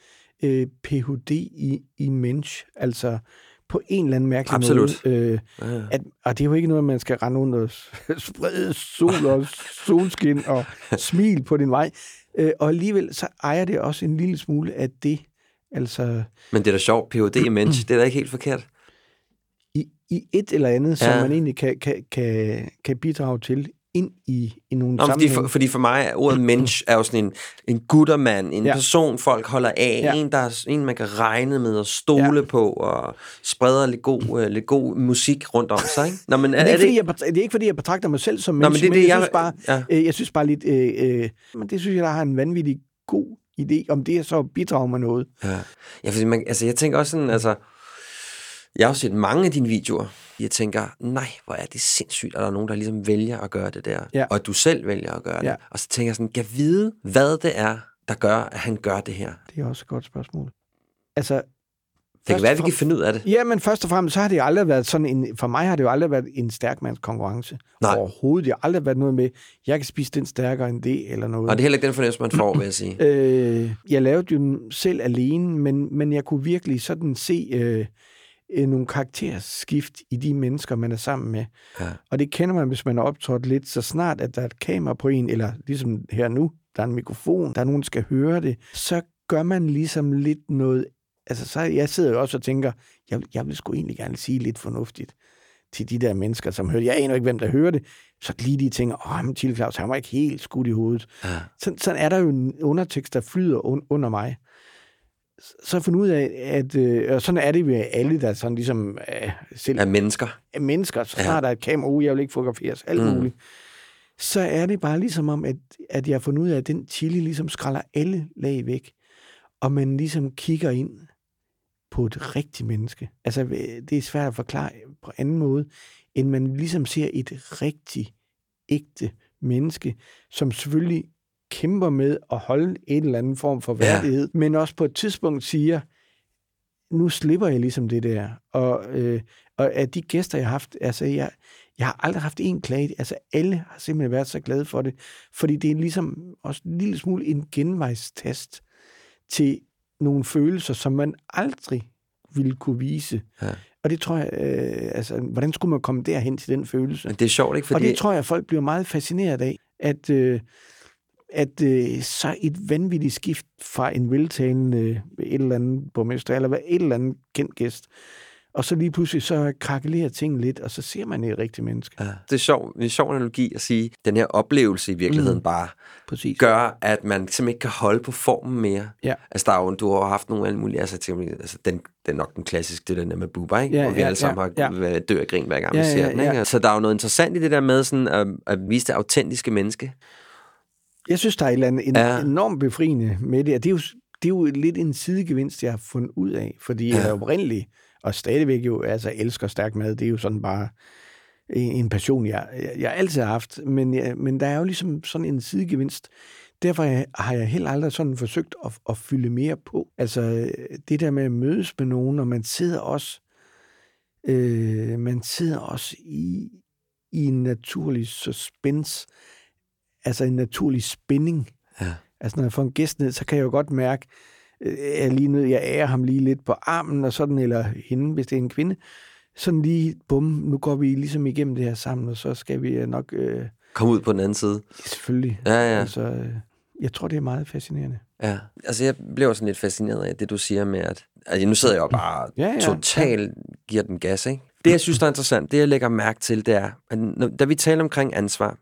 øh, Ph.D. i, i mensch. Altså på en eller anden mærkelig Absolut. måde. Øh, ja. at, og det er jo ikke noget, man skal rende ud og [laughs] sprede sol og solskin og smil på din vej. Øh, og alligevel så ejer det også en lille smule af det. Altså, Men det er da sjovt, Ph.D. i mensch, det er da ikke helt forkert. I, i et eller andet, ja. som man egentlig kan, kan, kan, kan bidrage til ind i, i nogle Nå, fordi for, fordi for mig er ordet mensch er jo sådan en, en guttermand, en ja. person, folk holder af, ja. en, der er, en, man kan regne med og stole ja. på, og spreder lidt god, uh, lidt god musik rundt om sig. Ikke? Nå, men er, det, er, det, ikke, fordi, jeg, det er ikke, fordi jeg betragter mig selv som mensch, Nå, men, det, men det, jeg, jeg, synes bare, ja. øh, jeg synes bare lidt, øh, øh, men det synes jeg, der har en vanvittig god idé, om det så bidrager med noget. Ja, ja fordi man, altså, jeg tænker også sådan, altså, jeg har set mange af dine videoer. Jeg tænker, nej, hvor er det sindssygt, at der er nogen, der ligesom vælger at gøre det der. Ja. Og at du selv vælger at gøre ja. det. Og så tænker jeg sådan, kan vide, hvad det er, der gør, at han gør det her? Det er også et godt spørgsmål. Altså, det kan være, at vi kan finde ud af det. Ja, men først og fremmest, så har det aldrig været sådan en... For mig har det jo aldrig været en stærk mands konkurrence. Nej. Overhovedet. Det har aldrig været noget med, jeg kan spise den stærkere end det, eller noget. Og det er heller ikke den fornemmelse, man får, vil jeg sige. [clears throat] øh, jeg lavede jo selv alene, men, men jeg kunne virkelig sådan se... Øh, øh, nogle karakterskift i de mennesker, man er sammen med. Ja. Og det kender man, hvis man er optrådt lidt, så snart at der er et kamera på en, eller ligesom her nu, der er en mikrofon, der er nogen, der skal høre det, så gør man ligesom lidt noget... Altså, så jeg sidder jo også og tænker, jeg, jeg vil sgu egentlig gerne sige lidt fornuftigt til de der mennesker, som hører Jeg aner ikke, hvem der hører det. Så lige de tænker, åh, men Tille Claus, han var ikke helt skudt i hovedet. Ja. Sådan, sådan er der jo en undertekst, der flyder un- under mig. Så fundet ud af, at øh, og sådan er det ved alle, der sådan ligesom øh, selv Af mennesker. af mennesker, så Ja. snart der er et kamera, uh, jeg vil ikke fotograferes, alt Mm. muligt. Så er det bare ligesom om, at, at jeg har fundet ud af, at den chili ligesom skræller alle lag væk. Og man ligesom kigger ind på et rigtigt menneske. Altså, det er svært at forklare på anden måde, end man ligesom ser et rigtig, ægte menneske, som selvfølgelig kæmper med at holde en eller anden form for Ja. værdighed, men også på et tidspunkt siger, nu slipper jeg ligesom det der. Og, øh, og af de gæster, jeg har haft, altså jeg, jeg har aldrig haft en klage. Altså alle har simpelthen været så glade for det, fordi det er ligesom også en lille smule en genvejstast til nogle følelser, som man aldrig ville kunne vise. Ja. Og det tror jeg, øh, altså, hvordan skulle man komme derhen til den følelse? Men det er sjovt, ikke? Fordi... Og det tror jeg, folk bliver meget fascineret af, at, øh, at øh, så et vanvittigt skift fra en veltalende øh, et eller andet borgmester, eller hvad- et eller andet kendt gæst, og så lige pludselig så krakelerer ting lidt, og så ser man et rigtigt menneske. Ja. Det er sjov, en sjov analogi at sige, at den her oplevelse i virkeligheden mm. Bare Præcis. gør, at man simpelthen ikke kan holde på formen mere. Ja. Altså, der er jo, du har haft nogle alle mulige, altså, til, altså den, den er nok den klassiske, det er den der med Bubba, ikke? Ja, Hvor vi ja, alle sammen ja, har ja. dør af grin, hver gang vi Ja, ser ja, den, ikke? ja. Så der er jo noget interessant i det der med sådan at, at vise det autentiske menneske. Jeg synes, der er et eller andet en, Ja. enormt befriende med det, og det er, jo, det er jo lidt en sidegevinst, jeg har fundet ud af, fordi Ja. jeg oprindeligt, og stadigvæk jo, altså elsker stærk mad, det er jo sådan bare en, en passion, jeg, jeg, jeg altid har haft, men, jeg, men der er jo ligesom sådan en sidegevinst. Derfor har jeg- har jeg heller aldrig sådan forsøgt at, at fylde mere på. Altså det der med at mødes med nogen, og man sidder også, øh, man sidder også i, i en naturlig suspense, altså en naturlig spænding. Ja. Altså når jeg får en gæst ned, så kan jeg jo godt mærke, øh, jeg lige nødt, jeg ærer ham lige lidt på armen og sådan, eller hende, hvis det er en kvinde. Sådan lige, bum, nu går vi ligesom igennem det her sammen, og så skal vi øh, nok, øh, Kom ud på den anden side. selvfølgelig, Ja, ja. altså, øh, jeg tror, det er meget fascinerende. Ja, altså jeg blev sådan lidt fascineret af det, du siger med, at altså, nu sidder jeg jo bare Ja, ja. totalt giver den gas, ikke? Det, jeg synes, der er interessant, det jeg lægger mærke til, det er, at når, da vi taler omkring ansvar,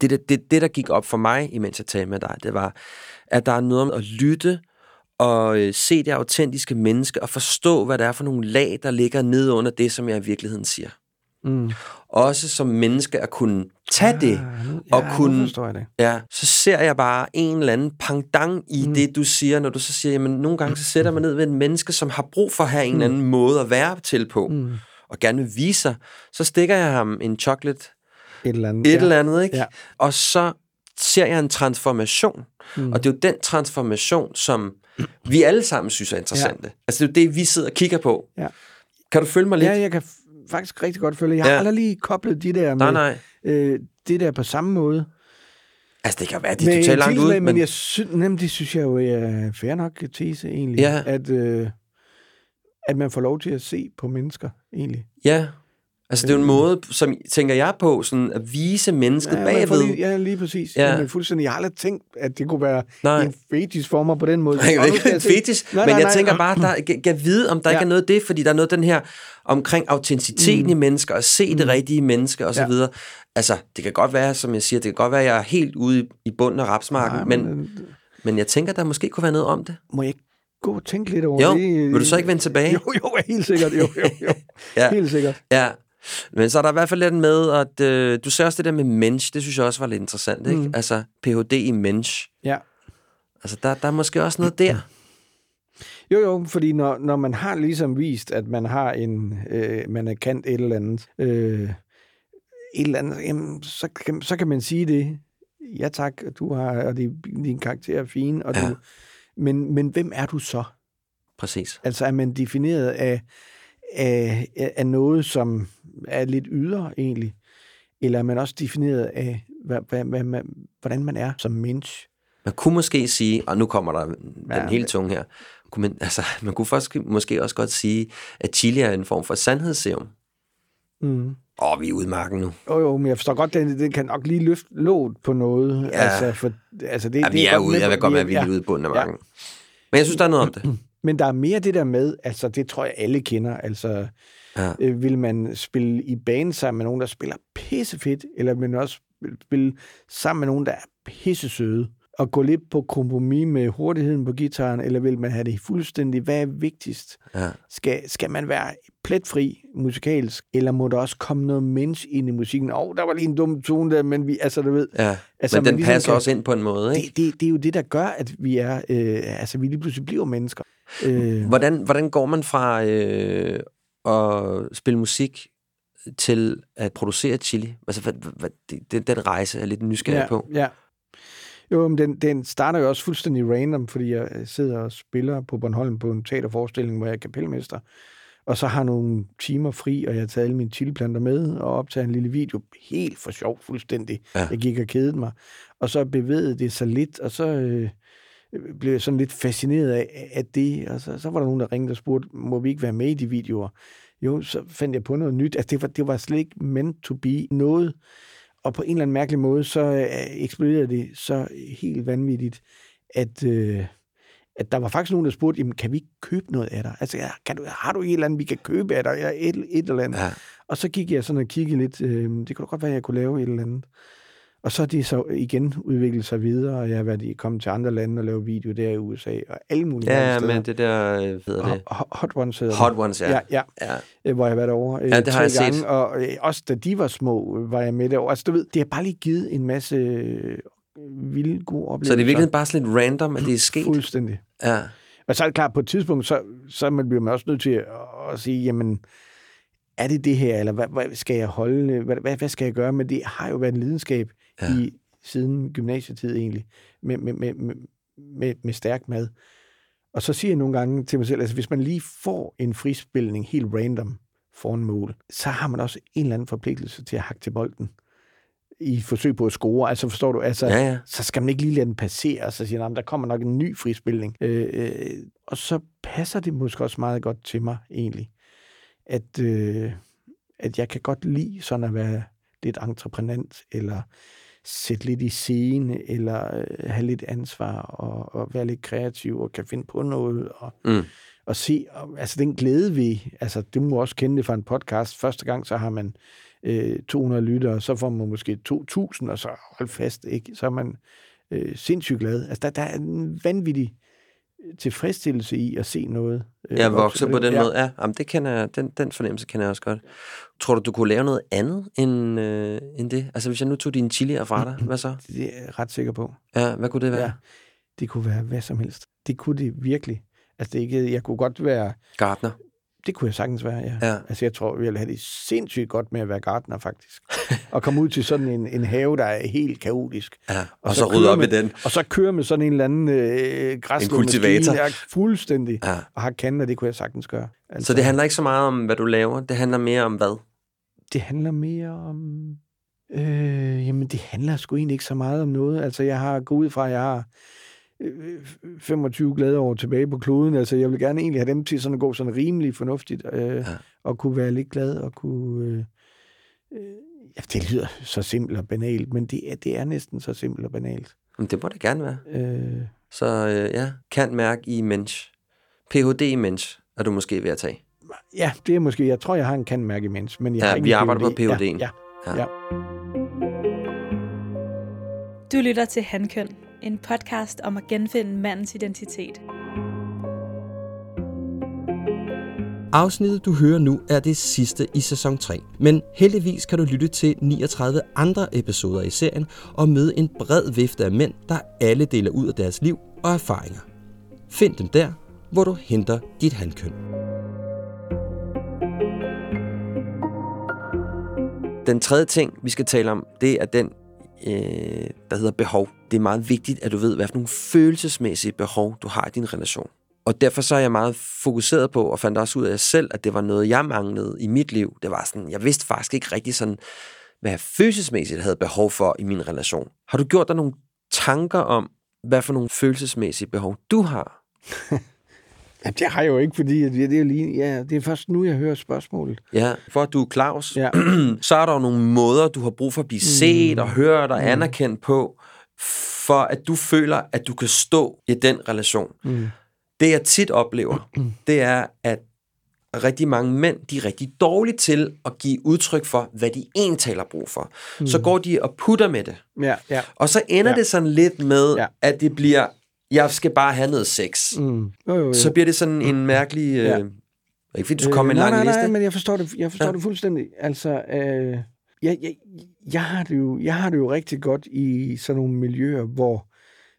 det, det, det, det, der gik op for mig, imens jeg talte med dig, det var, at der er noget om at lytte og øh, se det autentiske menneske og forstå, hvad det er for nogle lag, der ligger nede under det, som jeg i virkeligheden siger. Mm. Også som menneske at kunne tage det, Ja, nu, og ja, kunne- det. Ja, så ser jeg bare en eller anden pangdang i mm. Mm. det, du siger, når du så siger, jamen nogle gange så sætter man ned ved et menneske, som har brug for at have en eller anden måde at være til på, mm. Mm. og gerne vil vise sig. Så stikker jeg ham en chocolate, Et eller andet. et ja. eller andet, ikke? Ja. Og så ser jeg en transformation. Mm. Og det er jo den transformation, som vi alle sammen synes er interessante. Ja. Altså det er jo det, vi sidder og kigger på. Ja. Kan du følge mig lidt? Ja, jeg kan faktisk rigtig godt følge. Jeg har Ja. aldrig lige koblet de der med, nej, nej. Øh, det der på samme måde. Altså det kan være, det er totalt langt ud, men, men... jeg synes, nemlig, det synes jeg jo er fair nok tese egentlig, Ja. at, øh, at man får lov til at se på mennesker egentlig. Ja, altså det er jo en måde, som tænker jeg på, sådan at vise mennesket Ja, bagved. lige, ja, lige præcis. Ja. Men fuldstændig, jeg har aldrig tænkt, at det kunne være Nej. en fetis for mig på den måde. Nej, jeg ikke, en fetis, Nej, men nej, jeg nej. tænker bare, der kan, vide, om der ja. Ikke er noget af det, fordi der er noget den her omkring autenticiteten mm. i mennesker, og se det rigtige menneske, og så Ja. videre. Altså, det kan godt være, som jeg siger, det kan godt være, at jeg er helt ude i- bunden af rapsmarken, Nej, men, men, men, øh, men jeg tænker, der måske kunne være noget om det. må jeg ikke gå og tænke lidt over Jo, det? vil du så ikke vende tilbage? [laughs] Jo, jo, helt sikkert. Jo, jo, jo. [laughs] Ja. Helt sikkert. Ja, men så er der i hvert fald lidt med, at øh, du ser også det der med mensch, det synes jeg også var lidt interessant, ikke? Mm. Altså, Ph.D. i mensch. Ja. Altså, der, der er måske også noget der. [clears throat] Jo, jo, fordi når, når man har ligesom vist, at man har en, øh, man er kendt et eller andet, øh, et eller andet, jamen, så, kan, så kan man sige det. Ja tak, du har, og det, din karakter er fin, og Ja. du, men, men hvem er du så? Præcis. Altså er man defineret af, af, af noget, som er lidt ydre egentlig? Eller er man også defineret af, hvad, hvad, hvad, man, hvordan man er som menneske? Man kunne måske sige, og nu kommer der den Ja, helt tunge her, kunne man, altså, man kunne faktisk, måske også godt sige, at chili er en form for sandhedsserum. Mm. Åh, oh, vi er ude i marken nu. Jo, jo, men jeg forstår godt, den, den kan nok lige løfte låget på noget. Ja. Altså, for, altså det, Ja, det vi er godt ude, med jeg på- vil godt være, at vi er ja. ude i bunden af marken. Men jeg synes, der er noget om det. Men der er mere det der med, altså det tror jeg alle kender, altså Ja. øh, vil man spille i bane sammen med nogen, der spiller pissefedt, eller vil man også spille sammen med nogen, der er pissesøde. at gå lidt på kompromis med hurtigheden på gitaren, eller vil man have det fuldstændig? Hvad er vigtigst? Ja. Skal, skal man være pletfri musikalsk, eller må der også komme noget mens ind i musikken? Åh, oh, der var lige en dum tone der, men vi, altså, du ved... Ja, Altså, men den ligesom passer kan- også ind på en måde, ikke? Det, det, det er jo det, der gør, at vi er, øh, altså, vi lige pludselig bliver mennesker. Øh, Hvordan, hvordan går man fra øh, at spille musik til at producere chili? Altså, hvad, hvad, det, det, den rejse er lidt nysgerrig ja, på. Ja. Jo, men den, den starter jo også fuldstændig random, fordi jeg sidder og spiller på Bornholm på en teaterforestilling, hvor jeg er kapelmester. Og så har nogle timer fri, og jeg har taget alle mine chiliplanter med og optaget en lille video. Helt for sjov, fuldstændig. Ja. Jeg gik og kedede mig. Og så bevægede det sig lidt, og så øh, blev jeg sådan lidt fascineret af, af det. Og så, så var der nogen, der ringede og spurgte, må vi ikke være med i de videoer? Jo, så fandt jeg på noget nyt. Altså, det var, det var slet ikke meant to be noget. Og på en eller anden mærkelig måde, så øh, eksploderede det så helt vanvittigt, at, øh, at der var faktisk nogen, der spurgte, jamen, kan vi ikke købe noget af dig? Altså, ja, kan du, har du et eller andet, vi kan købe af dig? Eller et, et eller andet. Ja. Og så gik jeg sådan og kiggede lidt. Øh, det kunne godt være, at jeg kunne lave et eller andet. Og så er det så igen udviklet sig videre, og jeg har været i, kommet til andre lande og lavet video der i USA, og alle mulige Ja, andre ja, steder. men det der, øh, hedder det? Hot, Ones hedder Hot. Ones, ja. Ja, ja, ja. øh, hvor jeg har været over øh, Ja, det har jeg set. gange, og øh, også da de var små, var jeg med derovre. Altså, du ved, det har bare lige givet en masse vilde, gode oplevelser. Så det er virkelig bare sådan lidt random, at det er sket? Fuldstændig. Ja. Og så er det klart, på et tidspunkt, så, så man bliver man også nødt til at, at sige, jamen, er det det her, eller hvad, hvad skal jeg holde, hvad, hvad, hvad skal jeg gøre? Men det har jo været en lidenskab Ja. i siden gymnasietid egentlig, med, med, med, med, med, med stærk mad. Og så siger jeg nogle gange til mig selv, altså hvis man lige får en frispilning helt random foran mål, så har man også en eller anden forpligtelse til at hakke til bolden i forsøg på at score. Altså forstår du? Altså, Ja, ja. så skal man ikke lige lade den passere, og så siger man, der kommer nok en ny frispilning. Øh, øh, og så passer det måske også meget godt til mig, egentlig, at, øh, at jeg kan godt lide sådan at være lidt entreprenant, eller sætte lidt i scene, eller øh, have lidt ansvar, og, og være lidt kreativ, og kan finde på noget, og, Mm. og se, og, altså den glæde ved, altså det må også kende det fra en podcast. Første gang, så har man øh, 200 lyttere, så får man måske 2.000, og så hold fast, ikke? så er man øh, sindssygt glad. Altså der, der er en vanvittig tilfredsstillelse i at se noget. Øh, Jeg vokser på den ja. måde. Ja, jamen, det kender jeg, den, den fornemmelse kender jeg også godt. Tror du, du kunne lave noget andet end, øh, end det? Altså, hvis jeg nu tog dine chilier fra dig, [clears throat] hvad så? Det er jeg ret sikker på. Ja, hvad kunne det være? Ja. Det kunne være hvad som helst. Det kunne det virkelig. Altså det ikke, jeg kunne godt være, Gartner. Det kunne jeg sagtens være, ja. Ja. Altså jeg tror, vi ville have det sindssygt godt med at være gartner, faktisk. og komme ud til sådan en, en have, der er helt kaotisk. Ja, og, Og så så rydde op i man- den. Og så køre med sådan en eller anden øh, græsslåmaskine. kultivator. Ja, fuldstændig. Ja. Og har kanter, det kunne jeg sagtens gøre. Altså, Så det handler ikke så meget om, hvad du laver. Det handler mere om hvad? det handler mere om... Øh, jamen, det handler sgu egentlig ikke så meget om noget. Altså, jeg har gået ud fra, at jeg har 25 glade år tilbage på kloden. Altså, jeg vil gerne egentlig have dem til sådan at gå sådan rimelig fornuftigt, øh, Ja. og kunne være lidt glad, og kunne... Øh, øh, ja, det lyder så simpelt og banalt, men det er, det er næsten så simpelt og banalt. Men det må det gerne være. Øh, Så øh, ja, kan mærke i mensch. Ph.D. i mensch er du måske ved at tage. ja, det er måske... Jeg tror, jeg har en kan-mærke i mensch, men jeg Ja, har ikke vi arbejder arbejder på PhD'en. Ja, Ja. ja, ja. Du lytter til Handkøn, en podcast om at genfinde mandens identitet. Afsnittet, du hører nu, er det sidste i sæson 3. Men heldigvis kan du lytte til 39 andre episoder i serien og møde en bred vifte af mænd, der alle deler ud af deres liv og erfaringer. Find dem der, hvor du henter dit handkøn. Den tredje ting, vi skal tale om, det er den, øh, der hedder behov. Det er meget vigtigt, at du ved, hvad for nogle følelsesmæssige behov, du har i din relation. Og derfor så er jeg meget fokuseret på, og fandt også ud af jeg selv, at det var noget, jeg manglede i mit liv. Det var sådan, jeg vidste faktisk ikke rigtig sådan, hvad jeg følelsesmæssigt havde behov for i min relation. Har du gjort dig nogle tanker om, hvad for nogle følelsesmæssige behov du har? [laughs] Ja, det har jeg jo ikke, fordi det, det, er lige, ja, det er først nu, jeg hører spørgsmålet. Ja, for at du er Claus, Ja. [clears throat] så er der jo nogle måder, du har brug for at blive set og hørt og anerkendt på, for at du føler, at du kan stå i den relation. Mm. Det jeg tit oplever, [clears throat] det er, at, rigtig mange mænd, de er rigtig dårlige til at give udtryk for, hvad de egentlig taler brug for. Mm. Så går de og putter med det. Ja, ja. Og så ender Ja. det sådan lidt med, Ja. at det bliver, jeg skal bare have noget sex. Mm. Jo, jo, jo. Så bliver det sådan en mærkelig... Øh, Ja. Ikke fordi du skal komme med en Øh, lang nej, nej, liste. Nej, men jeg forstår det, jeg forstår Ja. det fuldstændig. Altså, øh, jeg, jeg, jeg, har det jo, jeg har det jo rigtig godt i sådan nogle miljøer, hvor,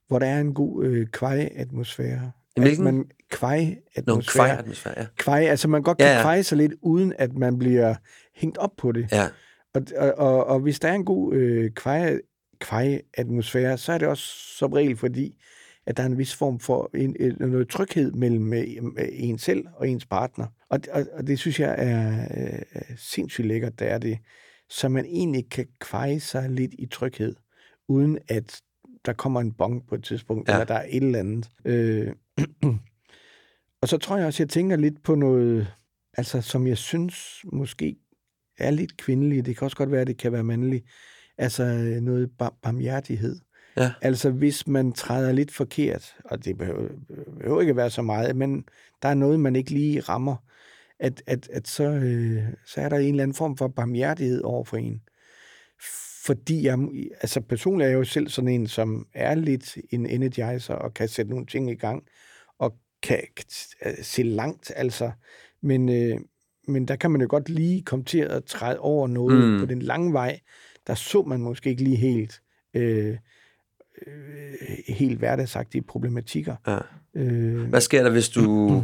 hvor der er en god øh, kvaj-atmosfære. En hvilken? At man, Nogle kvaj-atmosfære. kvaj-atmosfære, ja. Kvaj, altså man godt kan Ja, ja, kveje sig lidt, uden at man bliver hængt op på det. ja. Og, og, og, og hvis der er en god øh, kvaj, kvaj-atmosfære, så er det også som regel fordi, at der er en vis form for en, en, noget tryghed mellem øh, øh, en selv og ens partner. Og, og, og det synes jeg er øh, sindssygt lækkert, der er det. Så man egentlig kan kveje sig lidt i tryghed, uden at der kommer en bong på et tidspunkt, Ja. eller der er et eller andet. Øh, [clears throat] og så tror jeg også, jeg tænker lidt på noget, altså som jeg synes måske er lidt kvindeligt. Det kan også godt være, at det kan være mandligt. Altså øh, noget bar- barmhjertighed. Ja. Altså hvis man træder lidt forkert, og det behøver, behøver ikke at være så meget, men der er noget, man ikke lige rammer, at, at, at så, øh, så er der en eller anden form for barmhjertighed over for en. Fordi jeg, altså personligt er jeg jo selv sådan en, som er lidt en energizer og kan sætte nogle ting i gang og kan, øh, se langt, altså. Men, øh, men der kan man jo godt lige komme til at træde over noget mm. på den lange vej. Der så man måske ikke lige helt øh, øh, helt hverdagsagtige problematikker. ja. Øh, Hvad sker der, hvis du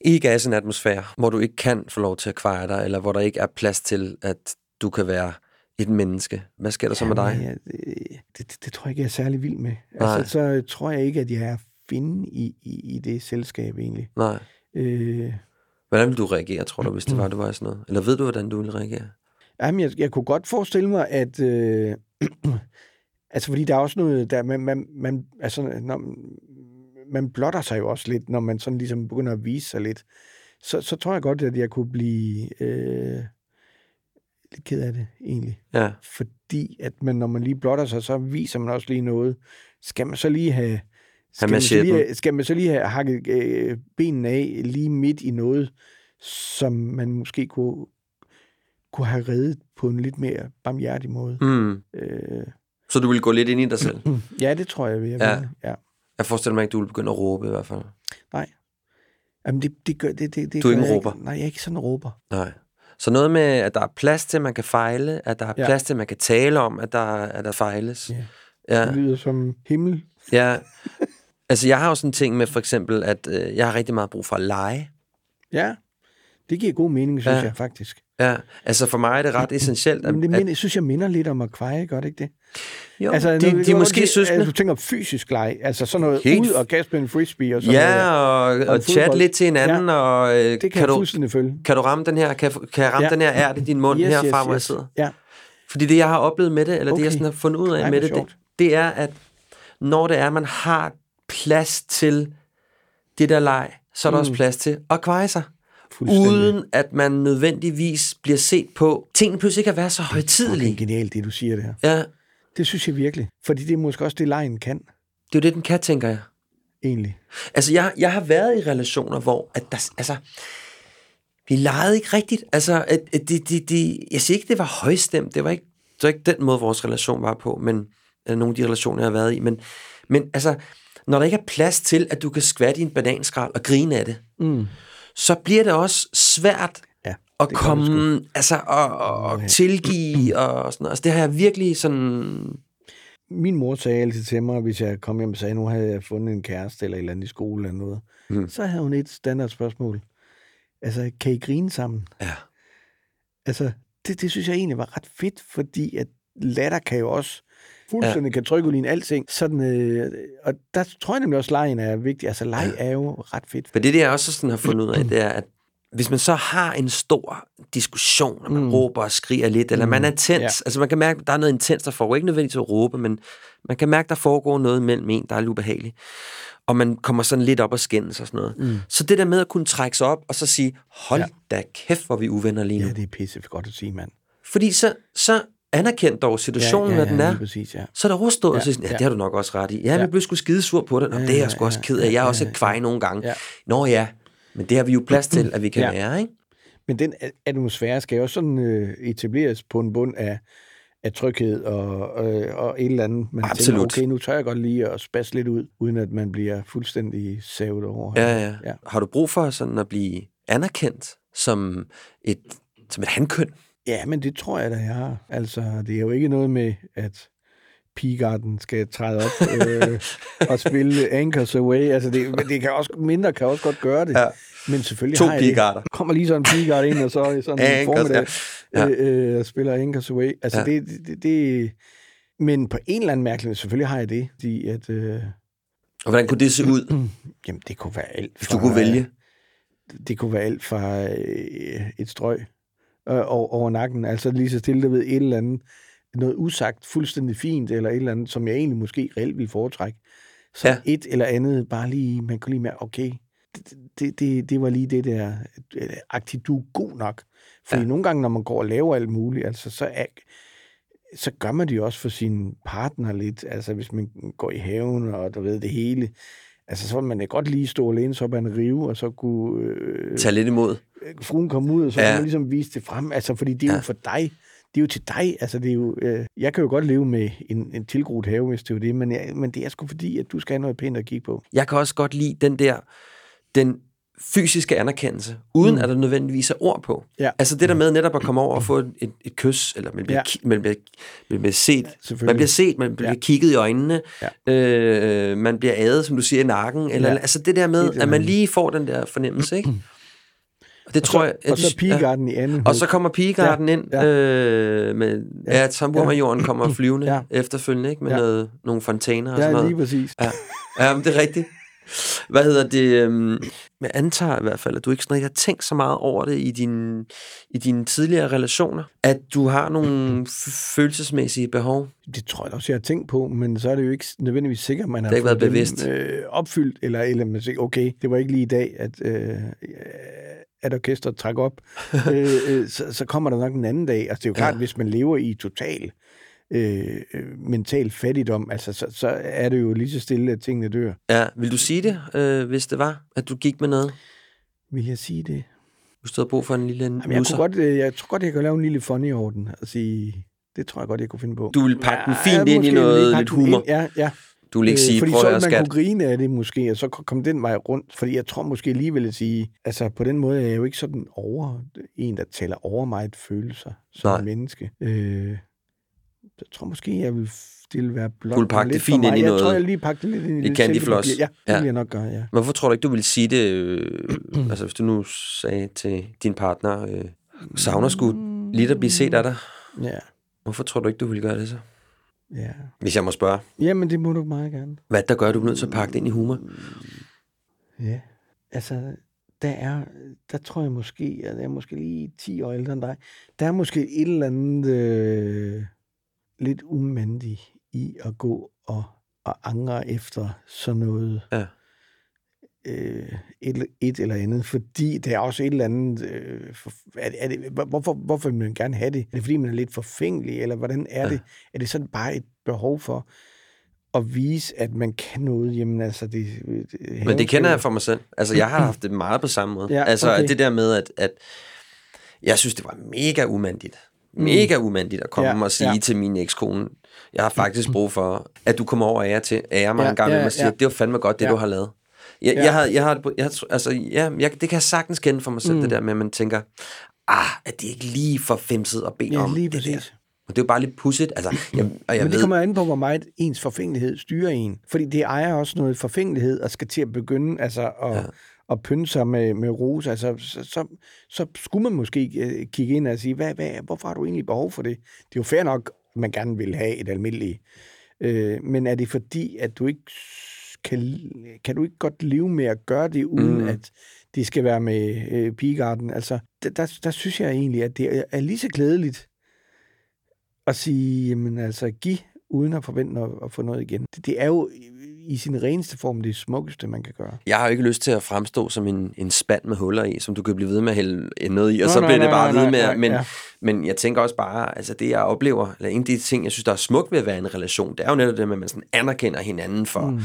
ikke [clears throat] er i sådan en atmosfære, hvor du ikke kan få lov til at kveje dig, eller hvor der ikke er plads til, at du kan være et menneske? Hvad sker der så med dig? Jamen, Ja, det, det, det tror jeg ikke, jeg er særlig vild med. Nej. Altså, så tror jeg ikke, at jeg er finde i, i, i det selskab egentlig. Nej. Øh, Hvordan ville du reagere, tror du, hvis det [clears throat] var, du var sådan noget? Eller ved du, hvordan du ville reagere? Jamen, jeg, jeg kunne godt forestille mig, at... Øh, [clears throat] altså, fordi der er også noget... Der, man, man, man, altså, når, man blotter sig jo også lidt, når man sådan ligesom begynder at vise sig lidt. Så, så tror jeg godt, at jeg kunne blive øh, lidt ked af det, egentlig. Ja. Fordi at man, når man lige blotter sig, så viser man også lige noget. Skal man så lige have... Skal, man, så lige, have- skal man så lige have hakket øh, benene af lige midt i noget, som man måske kunne, kunne have reddet på en lidt mere barmhjertig måde. Mm. Øh, Så du ville gå lidt ind i dig selv? [clears throat] ja, det tror jeg, vil jeg Ja. ja. ja. Jeg forestiller mig ikke, du ville begynde at råbe i hvert fald. Jamen, det, det gør... Det, det, det Du er ikke en råber? Nej, jeg er ikke sådan en råber. Nej. Så noget med, at der er plads til, at man kan fejle, at der er Ja. plads til, at man kan tale om, at der, at der fejles. Ja. Ja. Det lyder som himmel. ja. Altså, jeg har jo sådan en ting med for eksempel, at øh, jeg har rigtig meget brug for at lege. Ja, det giver god mening, synes Ja. jeg faktisk. Ja, altså for mig er det ret essentielt, at, Men det at minder, jeg synes jeg minder lidt om at kveje, gør det ikke det? jo, altså, de, nu- de nu- måske det- søskende. Altså, du tænker fysisk leg, altså sådan noget Helt ud og kaste med en frisbee og sådan noget. Ja, og, og fodbold. chat lidt til hinanden, ja. og øh, Det kan, kan, du, følge. kan du ramme den her, kan, kan jeg ramme Ja. den her ært i din mund yes, herfra, hvor jeg sidder? Ja, Fordi det, jeg har oplevet med det, eller okay. det, jeg sådan har fundet ud af Ej, med det, det, det er, at når det er, man har plads til det der leg, så er der mm. også plads til at kveje sig. Uden at man nødvendigvis bliver set på. Tingene pludselig ikke at være så Det er højtidelige. genialt, det du siger der. Ja, Det synes jeg virkelig. Fordi det er måske også det, lejen kan, det er jo det, den kan, tænker jeg. egentlig. Altså, jeg, jeg har været i relationer, hvor at der, altså, vi legede ikke rigtigt. Altså, at, at de, de, de, jeg siger ikke, det var højstemt. Det var ikke, det var ikke den måde, vores relation var på, men eller nogle af de relationer, jeg har været i. Men, men altså, når der ikke er plads til, at du kan skvatte i en bananskrald og grine af det, Mm. Så bliver det også svært Ja, at komme, altså, og, og, og tilgive, og sådan noget. Altså, det har jeg virkelig sådan... Min mor sagde altid til mig, hvis jeg kom hjem og sagde, nu havde jeg fundet en kæreste eller et eller andet i skole eller noget, mm. så havde hun et standardspørgsmål. Altså, kan I grine sammen? Ja. Altså, det, det synes jeg egentlig var ret fedt, fordi at latter kan jo også fuldstændig ja. kan trykke ud i en alting. Sådan, øh, og der tror jeg nemlig også, at lejen er vigtig. Altså, leg er jo ret fedt. For det, det jeg også sådan har fundet ud af, det er, at hvis man så har en stor diskussion, og man mm. Mm. råber og skriger lidt, eller man er tens, ja. Ja. altså man kan mærke, at der er noget intens, der foregår. Ikke nødvendigvis at råbe, men man kan mærke, der foregår noget mellem en, der er lidt ubehageligt. Og man kommer sådan lidt op og skændes og sådan noget. Mm. Så det der med at kunne trække sig op og så sige, hold ja. Ja. da kæft, hvor vi er uvenner lige nu. Ja, det er pisse godt at sige, mand. Fordi så, så anerkend dog situationen, ja, hvad ja, den er. præcis, ja. Så er der overstået, ja, og Ja, så sådan, ja, ja. det har du nok også ret i. Ja, ja. Ja. jeg blev sgu skide sur på det. Nå, Ja, det er jeg ja, sgu også ja, ked af. Jeg er ja, også ja, et kvej nogle gange. Ja. Nå ja, Men det har vi jo plads til, at vi kan Ja. være, ikke? Men den atmosfære skal jo også sådan øh, etableres på en bund af, af tryghed og, øh, og et eller andet. Man Absolut. Tænker, okay, nu tør jeg godt lige at spasse lidt ud, uden at man bliver fuldstændig savet over. Ja, ja. Ja. ja. Har du brug for sådan at blive anerkendt som et, som et handkøn? Ja, men det tror jeg da, jeg har. Altså, det er jo ikke noget med, at Pigarden skal træde op [laughs] øh, og spille Anchors Away. Altså, det, det kan også, mindre kan også godt gøre det. Ja. Men selvfølgelig To har jeg pigarder. det. Kommer lige sådan en Pigard ind, og så sådan en formiddag ja. øh, øh, spiller Anchors Away. Altså, Ja. det, det, det, men på en eller anden mærkelig måde, selvfølgelig har jeg det, fordi at, øh, Og hvordan kunne det se ud, [clears throat] jamen, det kunne være alt hvis du kunne vælge? det kunne være alt fra øh, et strøg øh, over, nakken, altså lige så stille, ved et eller andet, noget usagt, fuldstændig fint, eller et eller andet, som jeg egentlig måske reelt ville foretrække. Så Ja. et eller andet, bare lige, man kunne lige mærke, okay, det, det, det, det var lige det der, øh, agtigt, du er god nok. Fordi ja. nogle gange, når man går og laver alt muligt, altså, så, er, så gør man det jo også for sin partner lidt. Altså, hvis man går i haven, og du ved det hele, altså, så vil man da godt lige stå læne sig op en rive, og så kunne øh, Tag lidt imod. fruen komme ud, og så Ja. kan man ligesom vise det frem. Altså, fordi det er Ja. jo for dig. Det er jo til dig. Altså, det er jo, øh, jeg kan jo godt leve med en, en tilgroet have, hvis det er det, men, jeg, men det er sgu fordi, at du skal have noget pænt at kigge på. Jeg kan også godt lide den der, den fysiske anerkendelse, uden mm. At der nødvendigvis er ord på. Ja. Altså det der med netop at komme over og få et, et, et kys, eller man bliver, ja. Ja. man bliver, man bliver set, Selvfølgelig. man bliver set, man bliver ja. Ja. kigget i øjnene, Ja. øh, man bliver adet, som du siger, i nakken, eller Ja. altså det der med, Det at man lige får den der fornemmelse, ikke? [clears throat] Og det Og tror så, jeg... og så pigegarden i anden Og så kommer pigegarden ja, ind, ja. ja. Øh, med, ja, Ja, ja tamburmajoren kommer [clears throat] flyvende ja. Ja. efterfølgende, ikke? Med ja. Ja. noget, nogle fontæner og sådan Ja, noget. lige præcis. Ja, ja men det er rigtigt. Hvad hedder det? øhm, Jeg antager i hvert fald, at du ikke sådan rigtig har tænkt så meget over det i, din, i dine tidligere relationer. At du har nogle følelsesmæssige behov. Det tror jeg også, jeg har tænkt på, men så er det jo ikke nødvendigvis sikkert, man har har ikke været bevidst. Dem, øh, opfyldt, eller, eller man siger, okay, det var ikke lige i dag, at, øh, at orkestret træk op. [laughs] øh, øh, så, så kommer der nok en anden dag. Altså, det er jo klart, Ja. hvis man lever i total øh, øh, mental fattigdom, altså, så, så er det jo lige så stille, at tingene dør. Ja, vil du sige det, øh, hvis det var, at du gik med noget? Vil jeg sige det? Hvis du havde brug for en lille Jamen, jeg, nusser? kunne godt, øh, jeg tror godt, jeg kan lave en lille funny orden og sige, det tror jeg godt, jeg kunne finde på. Du vil pakke den fint Ja, ind i noget lige lidt humor. Ind, ja, ja. Du vil ikke sige, fordi prøv så at man skat. kunne grine af det måske, og så komme den vej rundt. Fordi jeg tror måske alligevel at sige, altså på den måde er jeg jo ikke sådan over, en, der taler over mig et følelser som. Nej. menneske. Øh, jeg tror måske, jeg vil, det vil være blot vil pakke det fint ind i jeg noget- tror, jeg lige pakke det lidt ind i lidt Candy Floss. Ja, det Ja. vil jeg nok gøre, ja. Hvorfor tror du ikke, du vil sige det, øh, [clears throat] altså hvis du nu sagde til din partner, øh, savner sgu lidt at blive set af dig? Ja, Hvorfor tror du ikke, du vil gøre det så? ja. Hvis jeg må spørge. Jamen, det må du meget gerne. Hvad der gør, du er nødt til at pakke det ind i humor? Ja, altså, der er, der tror jeg måske, at jeg er måske lige 10 år ældre end dig, der er måske et eller andet øh, lidt umandigt i at gå og, og angre efter sådan noget, Ja. øh, et, et eller andet, fordi der er også et eller andet, øh, for, er det, er det, hvor- hvorfor, hvorfor vil man gerne have det? Er det fordi, man er lidt forfængelig, eller hvordan er Ja. det? Er det sådan bare et behov for at vise, at man kan noget? Jamen altså, det, det Men det kender jeg for mig selv. Altså, jeg har haft det meget på samme måde. Ja, altså, okay. det der med, at, at jeg synes, det var mega umandigt. Mega umandigt at komme Mm. Ja, og sige ja. til min ekskone, jeg har faktisk brug for, at du kommer over og ære til, ære mig Ja, en gang ja, med og siger, ja. det var fandme godt, det Ja. du har lavet. Jeg, Ja. jeg har, jeg har, jeg, altså, ja, jeg, det kan jeg sagtens kende for mig selv, mm. det der med, at man tænker, ah, er det ikke lige for femset at bede Ja, om lige det der? Og det er jo bare lidt pudsigt. Altså, jeg, og jeg Men det ved, kommer an på, hvor meget ens forfængelighed styrer en. Fordi det ejer også noget forfængelighed, og skal til at begynde altså, at, Ja. At pynte sig med, med rose. Altså, så, så, så skulle man måske øh, kigge ind og sige, hvad, hvad, hvorfor har du egentlig behov for det? Det er jo fair nok, at man gerne vil have et almindeligt. Øh, men er det fordi, at du ikke kan, kan du ikke godt leve med at gøre det, uden Mm. at det skal være med øh, pigegarden? Altså, der, der, der synes jeg egentlig, at det er, er lige så glædeligt at sige, jamen altså, giv uden at forvente at, at få noget igen. Det, det er jo i- sin reneste form det smukkeste, man kan gøre. jeg har jo ikke lyst til at fremstå som en, en spand med huller i, som du kan blive ved med at hælde noget i, og Nå, så nej, bliver det nej, bare nej, ved med. nej, Men, ja. men jeg tænker også bare, altså det jeg oplever, eller en af de ting, jeg synes, der er smukt ved at være i en relation, det er jo netop det med, at man sådan anerkender hinanden for, mm.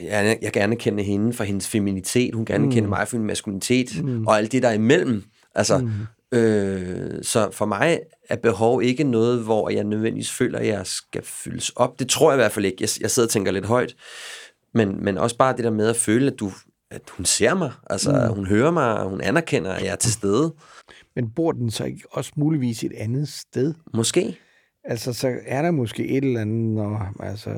jeg, jeg kan anerkende hende for hendes feminitet, hun kan anerkende mm. mig for min maskulinitet, mm. og alt det der er imellem. Altså, mm. Øh, så for mig er behov ikke noget, hvor jeg nødvendigvis føler, at jeg skal fyldes op. Det tror jeg i hvert fald ikke. Jeg, jeg sidder og tænker lidt højt. Men, men også bare det der med at føle, at, du, at hun ser mig, altså mm. hun hører mig, og hun anerkender, at jeg er til stede. Men bor den så ikke også muligvis et andet sted? Måske. Altså, så er der måske et eller andet, når, altså,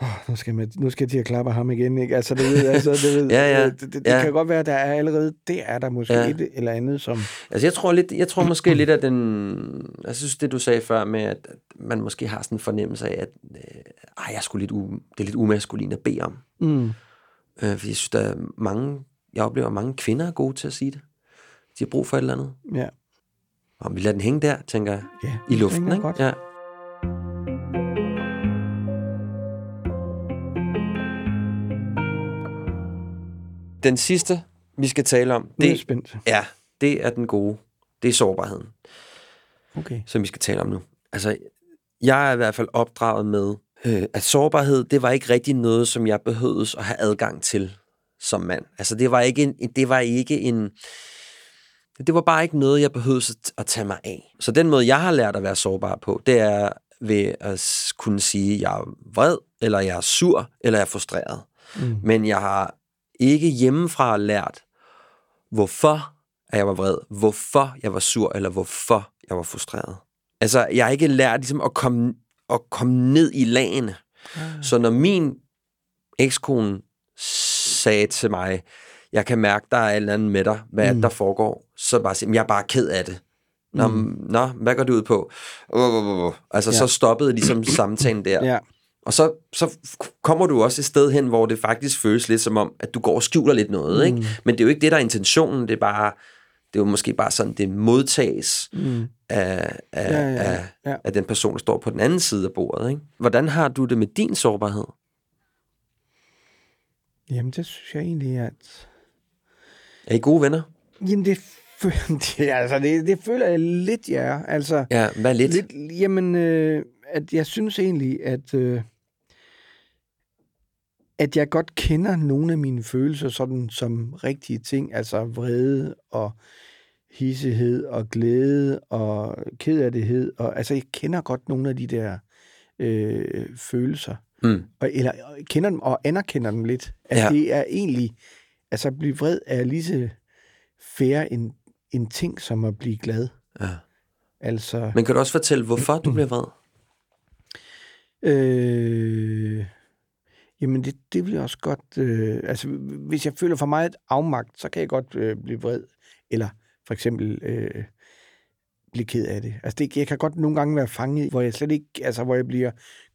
oh, nu, skal man, nu skal til at klappe ham igen, ikke? Altså, det, ved, altså, det, ved, [laughs] ja, ja. det, det, det ja. kan godt være, at der er allerede, det er der måske ja. et eller andet, som... Altså, jeg tror, lidt, jeg tror måske lidt, at den... Jeg synes, det du sagde før med, at man måske har sådan en fornemmelse af, at øh, ej, jeg sgu lidt u, det er lidt umaskulin at bede om. Mm. Øh, fordi jeg synes, der er mange... Jeg oplever, at mange kvinder er gode til at sige det. De har brug for et eller andet. Ja. Og vi lader den hænge der, tænker jeg, ja, i luften, ikke? Godt. Ja. Den sidste, vi skal tale om, det, er spændt. Ja, det er den gode. Det er sårbarheden. Okay. Som vi skal tale om nu. Altså, jeg er i hvert fald opdraget med, øh, at sårbarhed, det var ikke rigtig noget, som jeg behøvede at have adgang til som mand. Altså, det var ikke en, det var ikke en, det var bare ikke noget, jeg behøvede at tage mig af. Så den måde, jeg har lært at være sårbar på, det er ved at kunne sige, at jeg er vred, eller jeg er sur, eller jeg er frustreret. Mm. Men jeg har ikke hjemmefra lært, hvorfor at jeg var vred, hvorfor jeg var sur, eller hvorfor jeg var frustreret. Altså, jeg har ikke lært ligesom, at, komme, at komme ned i lagene. Mm. Så når min ekskone sagde til mig, jeg kan mærke, der er et eller andet med dig, hvad mm. der foregår, så bare sige, jeg er bare ked af det. Nå, mm. nå hvad går det ud på? Uh, uh, uh. Altså, ja. så stoppede ligesom samtalen der. Ja. Og så, så kommer du også et sted hen, hvor det faktisk føles lidt som om, at du går og skjuler lidt noget. Mm. Ikke? Men det er jo ikke det, der er intentionen. Det er bare, det er jo måske bare sådan, det modtages mm. af, af, ja, ja, ja. Af, af den person, der står på den anden side af bordet. Ikke? Hvordan har du det med din sårbarhed? Jamen, det synes jeg egentlig, at... Er I gode venner? Jamen, det, [laughs] det, altså, det, det føler jeg lidt, ja. Altså, ja, hvad lidt? lidt jamen, øh, at jeg synes egentlig, at, øh, at jeg godt kender nogle af mine følelser sådan som rigtige ting, altså vrede og hissighed og glæde og kederlighed. Og, altså, jeg kender godt nogle af de der øh, følelser. Mm. Og, eller kender dem og anerkender dem lidt. At ja. det er egentlig, altså at blive vred er lige så fair en, en ting som at blive glad. Ja. Altså, Men kan du også fortælle, hvorfor du [clears throat] bliver vred? Øh, jamen, det, det vil jeg også godt... Øh, altså, hvis jeg føler for meget et afmagt, så kan jeg godt øh, blive vred. Eller for eksempel øh, blive ked af det. Altså, det, jeg kan godt nogle gange være fanget, hvor jeg slet ikke... Altså, hvor jeg bliver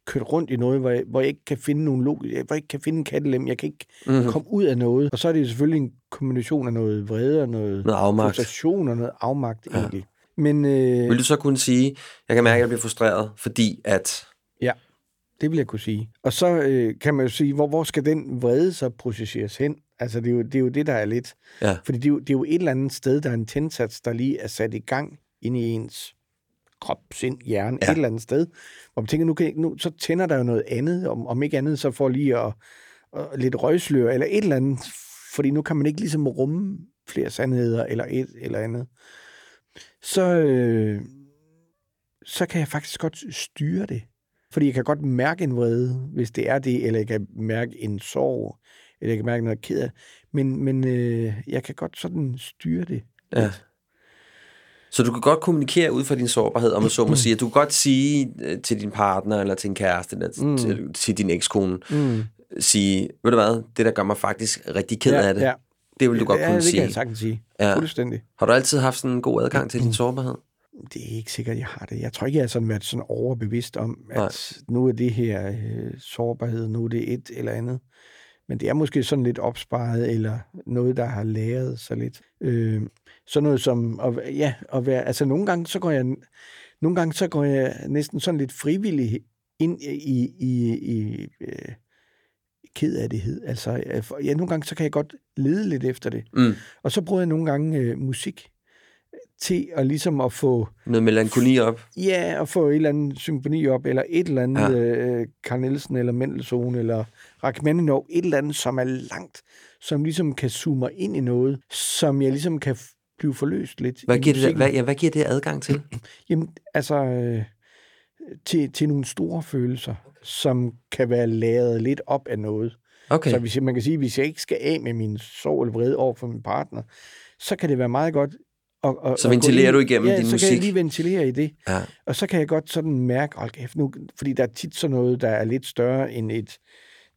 kørt rundt i noget, hvor jeg, hvor jeg ikke kan finde nogen logik, hvor jeg ikke kan finde en kattelem, jeg kan ikke mm-hmm. komme ud af noget. Og så er det selvfølgelig en kombination af noget vrede og noget, noget afmagt. frustration og noget afmagt ja. egentlig. Men, øh, Vil du så kunne sige, jeg kan mærke, at jeg bliver frustreret, fordi at... Det vil jeg kunne sige. Og så øh, kan man jo sige, hvor, hvor skal den vrede så processeres hen? Altså, det er jo det, er jo det der er lidt. Ja. Fordi det er, jo, det er jo et eller andet sted, der er en tændsats, der lige er sat i gang ind i ens krop, sind, hjerne, ja. et eller andet sted. Hvor man tænker, nu, kan, nu så tænder der jo noget andet, om, om ikke andet, så får lige at, at, lidt røgslør, eller et eller andet, fordi nu kan man ikke ligesom rumme flere sandheder, eller et eller andet. Så, øh, så kan jeg faktisk godt styre det. Fordi jeg kan godt mærke en vrede, hvis det er det, eller jeg kan mærke en sorg, eller jeg kan mærke noget ked af. Men, men øh, jeg kan godt sådan styre det. Ja. Så du kan godt kommunikere ud fra din sårbarhed, om man så må sige. At du kan godt sige øh, til din partner, eller til en kæreste, eller mm. til, til din ekskone, mm. sige, ved du hvad, det der gør mig faktisk rigtig ked ja, af det. Ja. Det vil du godt ja, kunne det sige. kan jeg sagtens sige. Ja. Fuldstændig. Har du altid haft sådan en god adgang til din sårbarhed? Det er ikke sikkert, jeg har det. Jeg tror ikke, jeg har sådan været sådan overbevidst om, at Nej. nu er det her øh, sårbarhed, nu er det et eller andet. Men det er måske sådan lidt opsparet, eller noget, der har læret sig lidt. Øh, sådan noget som, at, ja, at være, altså nogle gange, så går jeg, nogle gange, så går jeg næsten sådan lidt frivillig ind i, i, i øh, kedelighed. Altså, ja, nogle gange, så kan jeg godt lede lidt efter det. Mm. Og så bruger jeg nogle gange øh, musik til at ligesom at få, Noget melankoli op. ja, at få et eller andet symfoni op, eller et eller andet Ja. øh, Carl Nielsen, eller Mendelssohn, eller Rachmaninoff, et eller andet, som er langt, som ligesom kan zoome ind i noget, som jeg ligesom kan blive forløst lidt. Hvad giver, det, hvad, ja, hvad giver det adgang til? [clears throat] Jamen, altså, øh, til, til nogle store følelser, som kan være lavet lidt op af noget. Okay. Så hvis jeg, man kan sige, hvis jeg ikke skal af med min sorg eller vrede over for min partner, så kan det være meget godt at, at, Så ventilerer du igennem ja, din så musik? kan jeg lige ventilere i det. Ja. Og så kan jeg godt sådan mærke, hold kæft, nu, fordi der er tit sådan noget, der er lidt større end et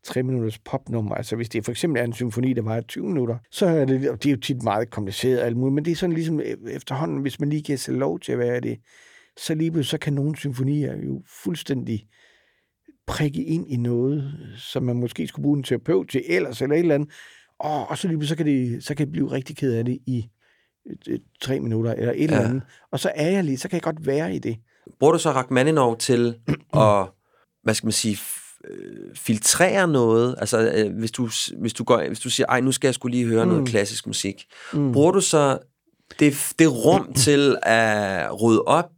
tre minutters popnummer. Altså hvis det for eksempel er en symfoni, der var 20 minutter, så er det, og det er jo tit meget kompliceret og alt muligt, men det er sådan ligesom øh, efterhånden, hvis man lige giver sig lov til at være det, så lige pludselig, så kan nogle symfonier jo fuldstændig prikke ind i noget, som man måske skulle bruge en terapeut til ellers, eller et eller andet. Og, og så lige så kan, det, så kan jeg blive rigtig ked af det i tre minutter, eller et ja. eller andet. Og så er jeg lige, så kan jeg godt være i det. Bruger du så Rachmaninov til [clears throat] at, hvad skal man sige, øh, filtrere noget? Altså, øh, hvis du, hvis du, går, hvis du siger, ej, nu skal jeg skulle lige høre mm. noget klassisk musik. Mm. Bruger du så det, det rum [clears throat] til at rydde op?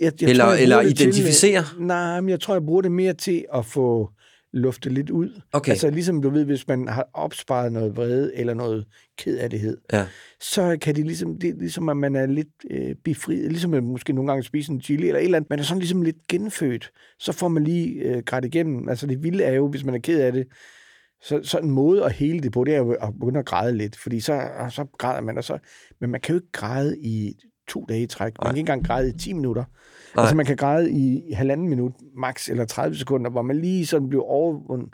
Jeg, jeg Eller- jeg eller til, identificere? øh, nej, men jeg tror, jeg bruger det mere til at få luftet lidt ud. Okay. Altså ligesom du ved, hvis man har opsparet noget vrede eller noget kedelighed, Ja. så kan det ligesom, det er ligesom, at man er lidt øh, befriet, ligesom at måske nogle gange spise en chili eller et eller andet. Man er sådan ligesom lidt genfødt. Så får man lige øh, grædt igennem. Altså det vilde er jo, hvis man er ked af det, så, så en måde at hele det på, det er jo at begynde at græde lidt, fordi så, så græder man, og så, men man kan jo ikke græde i to dage i træk. Man kan ikke engang græde i 10 minutter. Nej. Altså man kan græde i halvanden minut, max, eller 30 sekunder, hvor man lige sådan bliver overvundet.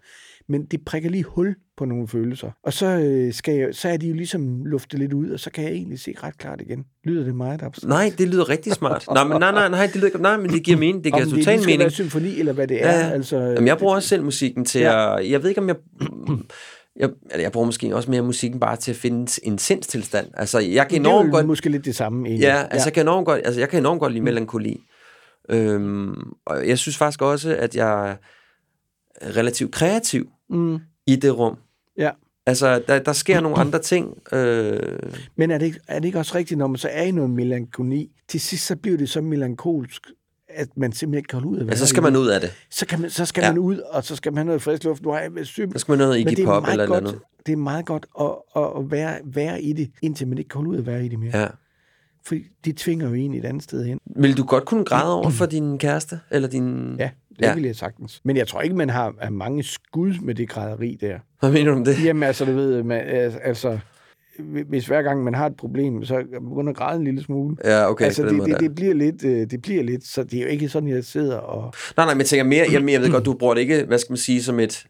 Men det prikker lige hul på nogle følelser. Og så, øh, skal jeg, så er de jo ligesom luftet lidt ud, og så kan jeg egentlig se ret klart igen. Lyder det meget abstrakt? Nej, det lyder rigtig smart. Nej, men, nej, nej, nej, det lyder, nej, men det giver mening. Det giver Om det total lige skal mening. være symfoni, eller hvad det er. Ja, ja. Altså, Jamen, jeg bruger også selv musikken til Ja. at... Jeg ved ikke, om jeg... Jeg, eller jeg bruger måske også mere musikken bare til at finde en sindstilstand. Altså, jeg kan det er enormt godt... måske lidt det samme. Egentlig. Ja, altså, Jeg, kan enormt godt, altså jeg kan enormt godt lide melankoli. Øhm, og jeg synes faktisk også, at jeg er relativt kreativ Mm, i det rum. ja. Altså, der, der sker nogle andre ting. Øh, Men er det, ikke, er det ikke også rigtigt, når man så er i noget melankoli, til sidst så bliver det så melankolsk, at man simpelthen ikke kan holde ud af altså, så skal man ud af det. Så, kan man, så skal Ja. ja. man ud, og så skal man have noget frisk luft. Nu har jeg været syg. Så skal man noget Iggy det Pop eller godt, andet. Det er meget godt at, at, være, være i det, indtil man ikke kan holde ud at være i det mere. Ja. For det tvinger jo en et andet sted hen. Vil du godt kunne græde over for din kæreste? Eller din... Ja, det Ja. ja. vil jeg sagtens. Men jeg tror ikke, man har, har mange skud med det græderi der. Hvad mener du om det? Jamen altså, du ved, man, altså, hvis hver gang man har et problem, så begynder at græde en lille smule. Ja, okay. altså, det, det, det, bliver lidt, øh, det bliver lidt, så det er jo ikke sådan, jeg sidder og... Nej, nej, men jeg tænker mere, jeg, jeg ved godt, du bruger det ikke, hvad skal man sige, som et,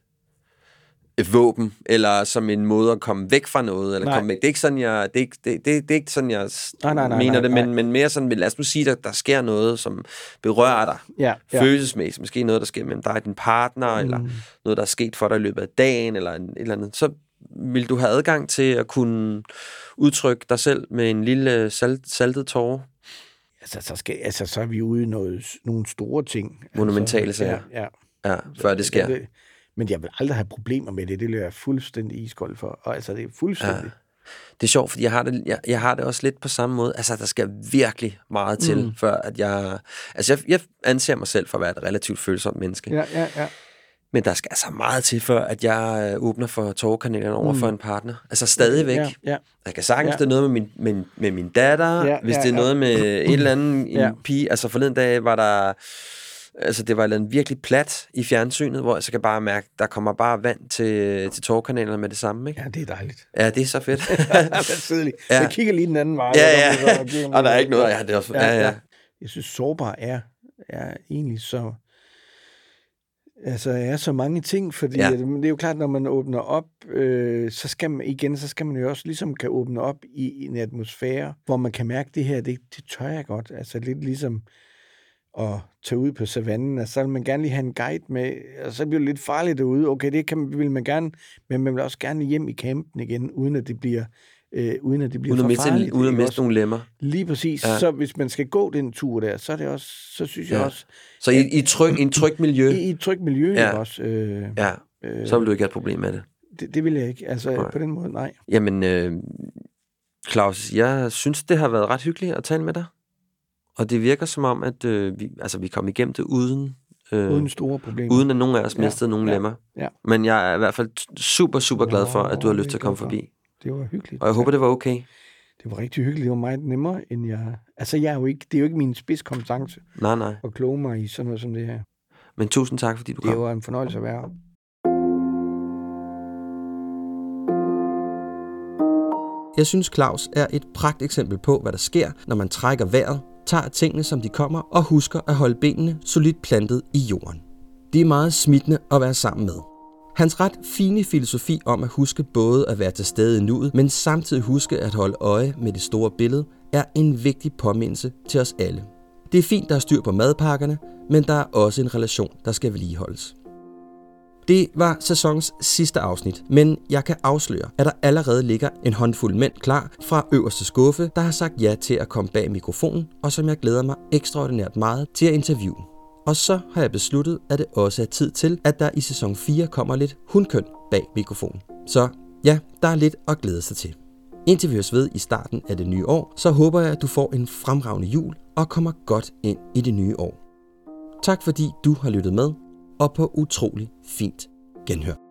et våben, eller som en måde at komme væk fra noget, eller Nej. komme væk. Det er ikke sådan, jeg, det er ikke, det, det, det er ikke sådan, jeg Nej, nej, nej, mener nej, det, men, men mere sådan, lad os nu sige, at der sker noget, som berører dig, Ja, ja. følelsesmæssigt, måske noget, der sker mellem dig og din partner, mm. eller noget, der er sket for dig i løbet af dagen, eller en, et eller andet, så vil du have adgang til at kunne udtrykke dig selv med en lille salt, saltet tårer. Altså, så, skal, altså, så er vi ude i noget, nogle store ting. Monumentale altså, sager. Ja, ja. Ja, før det sker. Det, men jeg vil aldrig have problemer med det. Det løber jeg fuldstændig iskold for. Og altså, det er fuldstændig... Det er sjovt, fordi jeg har det, jeg, jeg har det også lidt på samme måde. Altså, der skal virkelig meget til, mm. før at jeg... Altså, jeg, jeg anser mig selv for at være et relativt følsomt menneske. Ja. Ja, ja, ja. Men der skal altså meget til, før at jeg øh, åbner for tårkanalerne over mm. for en partner. Altså, stadigvæk. Ja, ja. Jeg kan sagtens, Ja. ja. det er noget med min, med, med min datter, Ja, hvis ja, det er ja. noget med et eller andet [clears throat] en Ja. pige. Altså, forleden dag var der... Altså, det var et eller andet virkelig plat i fjernsynet, hvor jeg så kan bare mærke, der kommer bare vand til, til tårkanalerne med det samme, ikke? ja, det er dejligt. Ja, det er så fedt. [laughs] Ja. lige. Ja. Jeg kigger lige den anden vej. Ja, ja. så- [laughs] og der er ikke noget. Ja, det er også, ja, ja. Jeg synes, sårbar er, er egentlig så... Altså, er så mange ting, fordi Ja. ja. det er jo klart, når man åbner op, øh, så skal man igen, så skal man jo også ligesom kan åbne op i en atmosfære, hvor man kan mærke, det her, det, det tør jeg godt. Altså lidt ligesom at tage ud på savannen, og så vil man gerne lige have en guide med, og så bliver det lidt farligt derude. Okay, det kan, man- vil man gerne, men man vil også gerne hjem i campen igen, uden at det bliver, øh, uden at det bliver Uden at for miste, farligt. uden at miste nogle lemmer. Lige præcis. Ja. Så hvis man skal gå den tur der, så er det også, så synes jeg Ja. også, Så i, i, tryg, i en tryg miljø, i, i et trygt miljø Ja. også. Øh, ja, øh, så vil du ikke have et problem med det. det, det vil jeg ikke. Altså nej. på den måde, nej. Jamen, øh, Claus, jeg synes, det har været ret hyggeligt at tale med dig. Og det virker som om, at øh, vi, altså, vi kom igennem det uden, øh, Uden store problemer. uden at nogen af os Ja, mistede nogen ja, lemmer. ja. Men jeg er i hvert fald super, super glad for, at du har lyst til at det komme forbi. Det var hyggeligt. Og jeg håber, det var okay. det var rigtig hyggeligt. Det var meget nemmere, end jeg... Altså, jeg er jo ikke, det er jo ikke min spidskompetence Nej, nej. at kloge mig i sådan noget som det her. Men tusind tak, fordi du Det kom. var en fornøjelse at være her. Jeg synes, Claus er et pragteksempel på, hvad der sker, når man trækker vejret, tager tingene som de kommer og husker at holde benene solidt plantet i jorden. Det er meget smittende at være sammen med. Hans ret fine filosofi om at huske både at være til stede i nuet, men samtidig huske at holde øje med det store billede, er en vigtig påmindelse til os alle. Det er fint, der er styr på madpakkerne, men der er også en relation, der skal vedligeholdes. Det var sæsonens sidste afsnit, men jeg kan afsløre, at der allerede ligger en håndfuld mænd klar fra øverste skuffe, der har sagt ja til at komme bag mikrofonen, og som jeg glæder mig ekstraordinært meget til at interviewe. Og så har jeg besluttet, at det også er tid til, at der i sæson 4 kommer lidt hundkøn bag mikrofonen. Så ja, der er lidt at glæde sig til. Indtil vi høres ved i starten af det nye år, så håber jeg, at du får en fremragende jul og kommer godt ind i det nye år. Tak fordi du har lyttet med, og på utrolig fint genhør.